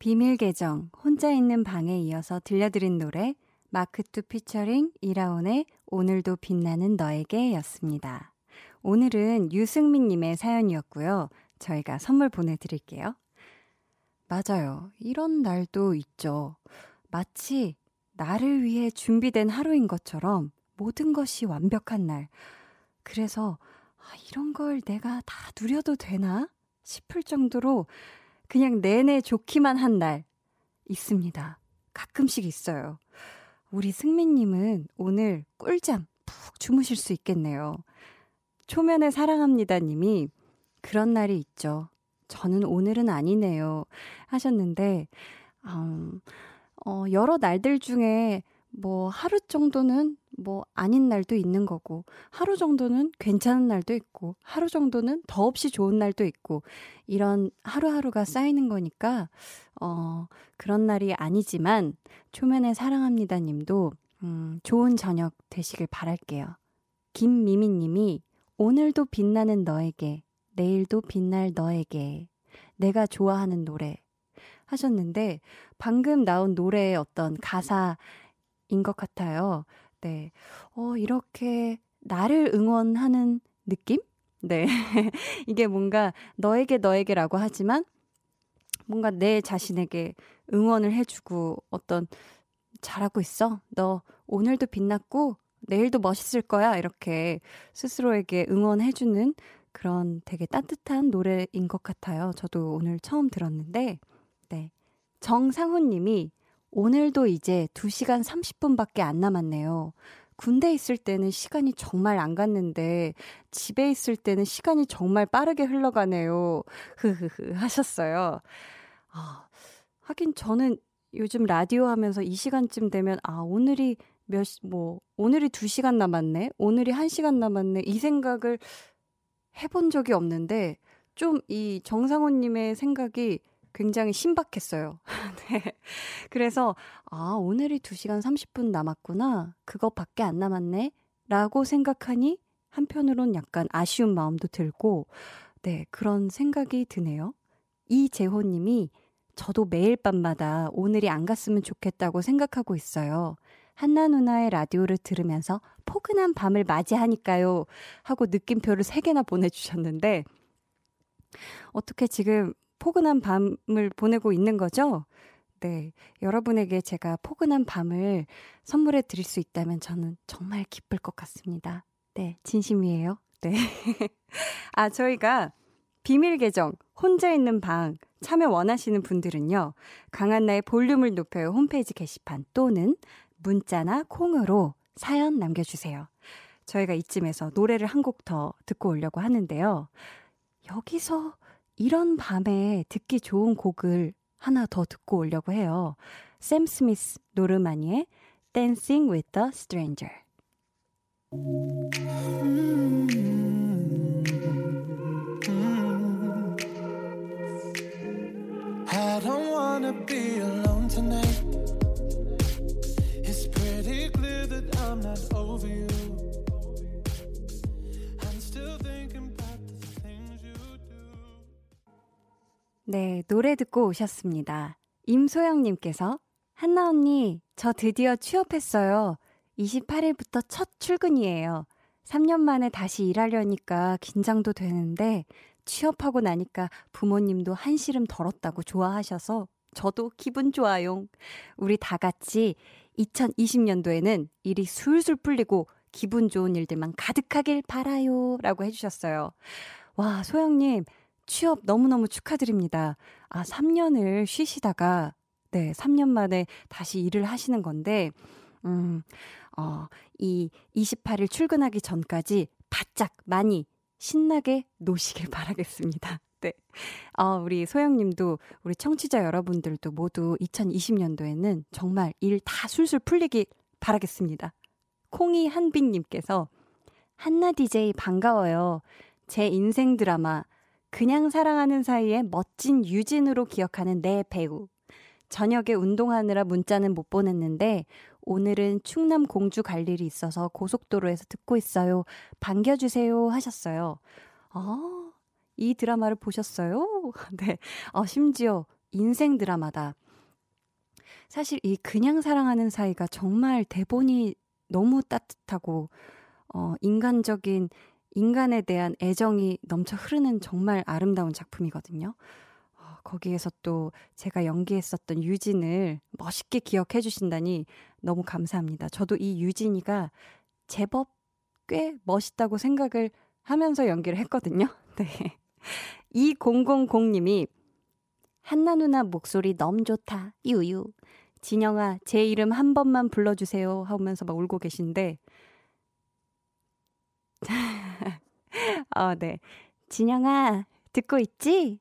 비밀 계정 혼자 있는 방에 이어서 들려드린 노래 마크투 피처링 이라온의 오늘도 빛나는 너에게 였습니다. 오늘은 유승민님의 사연이었고요. 저희가 선물 보내드릴게요. 맞아요. 이런 날도 있죠. 마치 나를 위해 준비된 하루인 것처럼 모든 것이 완벽한 날. 그래서 아, 이런 걸 내가 다 누려도 되나 싶을 정도로 그냥 내내 좋기만 한 날 있습니다. 가끔씩 있어요. 우리 승민님은 오늘 꿀잠 푹 주무실 수 있겠네요. 초면에 사랑합니다 님이 그런 날이 있죠. 저는 오늘은 아니네요. 하셨는데, 음, 어, 여러 날들 중에 뭐 하루 정도는 뭐 아닌 날도 있는 거고, 하루 정도는 괜찮은 날도 있고, 하루 정도는 더없이 좋은 날도 있고, 이런 하루하루가 쌓이는 거니까, 어, 그런 날이 아니지만, 초면에 사랑합니다 님도, 음, 좋은 저녁 되시길 바랄게요. 김미미 님이, 오늘도 빛나는 너에게, 내일도 빛날 너에게, 내가 좋아하는 노래 하셨는데, 방금 나온 노래의 어떤 가사인 것 같아요. 네. 어, 이렇게 나를 응원하는 느낌? 네. 이게 뭔가 너에게 너에게라고 하지만 뭔가 내 자신에게 응원을 해주고 어떤 잘하고 있어. 너 오늘도 빛났고 내일도 멋있을 거야. 이렇게 스스로에게 응원해주는 그런 되게 따뜻한 노래인 것 같아요. 저도 오늘 처음 들었는데, 네. 정상훈 님이 오늘도 이제 2시간 30분밖에 안 남았네요. 군대 있을 때는 시간이 정말 안 갔는데 집에 있을 때는 시간이 정말 빠르게 흘러가네요. 흐흐흐 하셨어요. 아, 하긴 저는 요즘 라디오 하면서 이 시간쯤 되면 아, 오늘이 몇, 시- 뭐, 오늘이 2시간 남았네? 오늘이 1시간 남았네? 이 생각을 해본 적이 없는데 좀 이 정상호님의 생각이 굉장히 신박했어요. 네. 그래서, 아, 오늘이 2시간 30분 남았구나. 그것밖에 안 남았네. 라고 생각하니 한편으론 약간 아쉬운 마음도 들고, 네, 그런 생각이 드네요. 이재호 님이 저도 매일 밤마다 오늘이 안 갔으면 좋겠다고 생각하고 있어요. 한나 누나의 라디오를 들으면서 포근한 밤을 맞이하니까요. 하고 느낌표를 3개나 보내주셨는데, 어떻게 지금 포근한 밤을 보내고 있는 거죠? 네. 여러분에게 제가 포근한 밤을 선물해 드릴 수 있다면 저는 정말 기쁠 것 같습니다. 네. 진심이에요. 네. 아, 저희가 비밀 계정, 혼자 있는 방 참여 원하시는 분들은요. 강한나의 볼륨을 높여요 홈페이지 게시판 또는 문자나 콩으로 사연 남겨주세요. 저희가 이쯤에서 노래를 한 곡 더 듣고 오려고 하는데요. 여기서 이런 밤에 듣기 좋은 곡을 하나 더 듣고 오려고 해요. 샘 스미스 노르마니의 Dancing with the Stranger. I don't wanna be alone tonight. It's pretty clear that I'm not over you. 네, 노래 듣고 오셨습니다. 임소영님께서 한나 언니, 저 드디어 취업했어요. 28일부터 첫 출근이에요. 3년 만에 다시 일하려니까 긴장도 되는데 취업하고 나니까 부모님도 한시름 덜었다고 좋아하셔서 저도 기분 좋아요. 우리 다 같이 2020년도에는 일이 술술 풀리고 기분 좋은 일들만 가득하길 바라요. 라고 해주셨어요. 와, 소영님, 취업 너무너무 축하드립니다. 아, 3년을 쉬시다가, 네, 3년 만에 다시 일을 하시는 건데, 음, 어, 이 28일 출근하기 전까지 바짝 많이 신나게 노시길 바라겠습니다. 네. 어, 우리 소영님도, 우리 청취자 여러분들도 모두 2020년도에는 정말 일 다 술술 풀리길 바라겠습니다. 콩이 한빈님께서 한나 DJ 반가워요. 제 인생 드라마 그냥 사랑하는 사이에 멋진 유진으로 기억하는 내 배우. 저녁에 운동하느라 문자는 못 보냈는데 오늘은 충남 공주 갈 일이 있어서 고속도로에서 듣고 있어요. 반겨주세요 하셨어요. 아, 이 드라마를 보셨어요? 네. 어, 심지어 인생 드라마다. 사실 이 그냥 사랑하는 사이가 정말 대본이 너무 따뜻하고 어, 인간적인 인간에 대한 애정이 넘쳐 흐르는 정말 아름다운 작품이거든요. 어, 거기에서 또 제가 연기했었던 유진을 멋있게 기억해 주신다니 너무 감사합니다. 저도 이 유진이가 제법 꽤 멋있다고 생각을 하면서 연기를 했거든요. 네. 2000님이 한나 누나 목소리 너무 좋다. 유유. 진영아, 제 이름 한 번만 불러주세요. 하면서 막 울고 계신데. 어, 네. 진영아, 듣고 있지?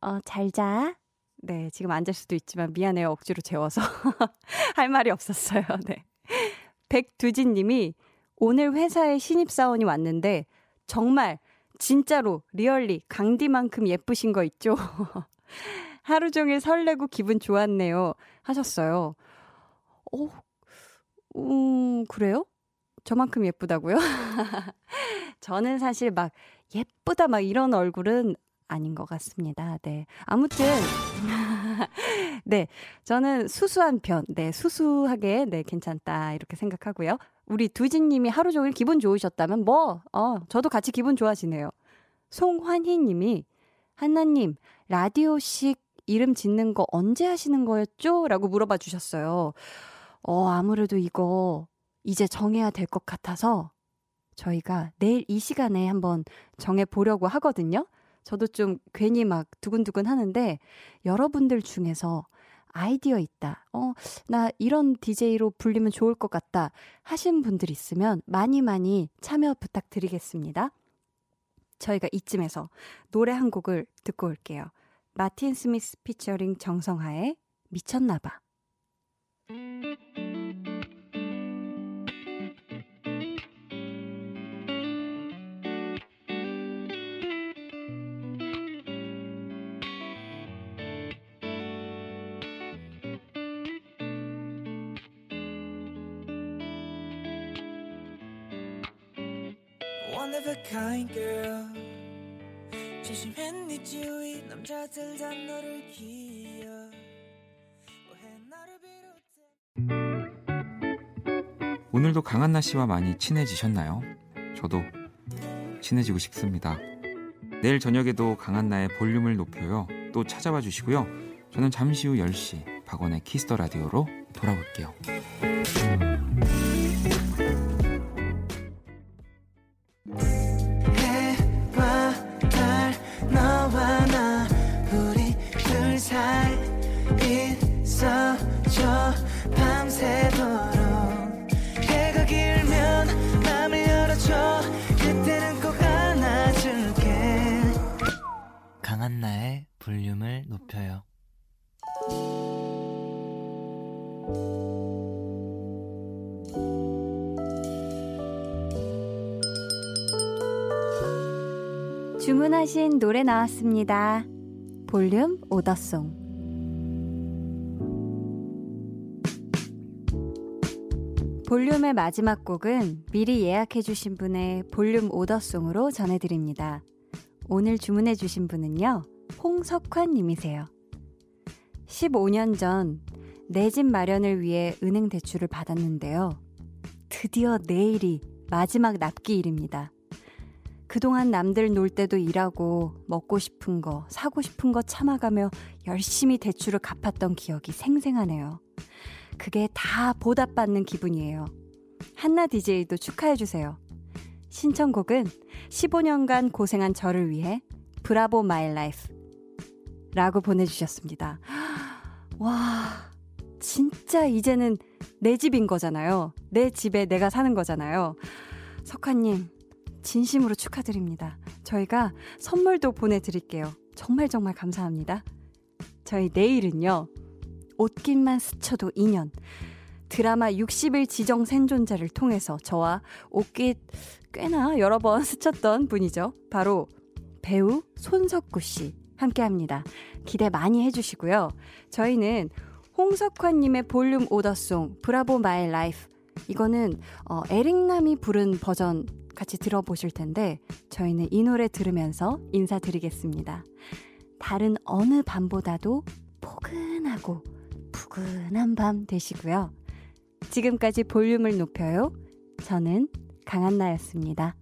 어, 잘 자. 네, 지금 앉을 수도 있지만 미안해요. 억지로 재워서. 할 말이 없었어요. 네. 백두진 님이 오늘 회사에 신입사원이 왔는데 정말 진짜로 리얼리 강디만큼 예쁘신 거 있죠? 하루 종일 설레고 기분 좋았네요. 하셨어요. 오, 음, 그래요? 저만큼 예쁘다고요? 저는 사실 막 예쁘다 막 이런 얼굴은 아닌 것 같습니다. 네. 아무튼, 네. 저는 수수한 편, 네. 수수하게, 네. 괜찮다. 이렇게 생각하고요. 우리 두진님이 하루 종일 기분 좋으셨다면 뭐, 어, 저도 같이 기분 좋아지네요. 송환희님이, 한나님, 라디오식 이름 짓는 거 언제 하시는 거였죠? 라고 물어봐 주셨어요. 어, 아무래도 이거 이제 정해야 될 것 같아서 저희가 내일 이 시간에 한번 정해 보려고 하거든요. 저도 좀 괜히 막 두근두근 하는데 여러분들 중에서 아이디어 있다. 어, 나 이런 DJ로 불리면 좋을 것 같다. 하신 분들 있으면 많이 많이 참여 부탁드리겠습니다. 저희가 이쯤에서 노래 한 곡을 듣고 올게요. 마틴 스미스 피처링 정성하의 미쳤나봐. Kind girl 조심했니 주위 남자들 다 너를 왜 나를 비롯해 오늘도 강한나 씨와 많이 친해지셨나요? 저도 친해지고 싶습니다. 내일 저녁에도 강한나의 볼륨을 높여요. 또 찾아와 주시고요. 저는 잠시 후 10시 박원의 Kiss the Radio로 돌아올게요. 노래 나왔습니다. 볼륨 오더송. 볼륨의 마지막 곡은 미리 예약해주신 분의 볼륨 오더송으로 전해드립니다. 오늘 주문해주신 분은요, 홍석환님이세요. 15년 전 내 집 마련을 위해 은행 대출을 받았는데요. 드디어 내일이 마지막 납기일입니다. 그동안 남들 놀 때도 일하고 먹고 싶은 거, 사고 싶은 거 참아가며 열심히 대출을 갚았던 기억이 생생하네요. 그게 다 보답받는 기분이에요. 한나 DJ도 축하해주세요. 신청곡은 15년간 고생한 저를 위해 Bravo My Life 라고 보내주셨습니다. 와, 진짜 이제는 내 집인 거잖아요. 내 집에 내가 사는 거잖아요. 석화님, 진심으로 축하드립니다. 저희가 선물도 보내드릴게요. 정말 정말 감사합니다. 저희 내일은요, 옷깃만 스쳐도 인연. 드라마 60일 지정 생존자를 통해서 저와 옷깃 꽤나 여러 번 스쳤던 분이죠. 바로 배우 손석구 씨 함께 합니다. 기대 많이 해주시고요. 저희는 홍석환님의 볼륨 order song Bravo My Life 이거는 어, 에릭남이 부른 버전 같이 들어보실 텐데 저희는 이 노래 들으면서 인사드리겠습니다. 다른 어느 밤보다도 포근하고 푸근한 밤 되시고요. 지금까지 볼륨을 높여요. 저는 강한나였습니다.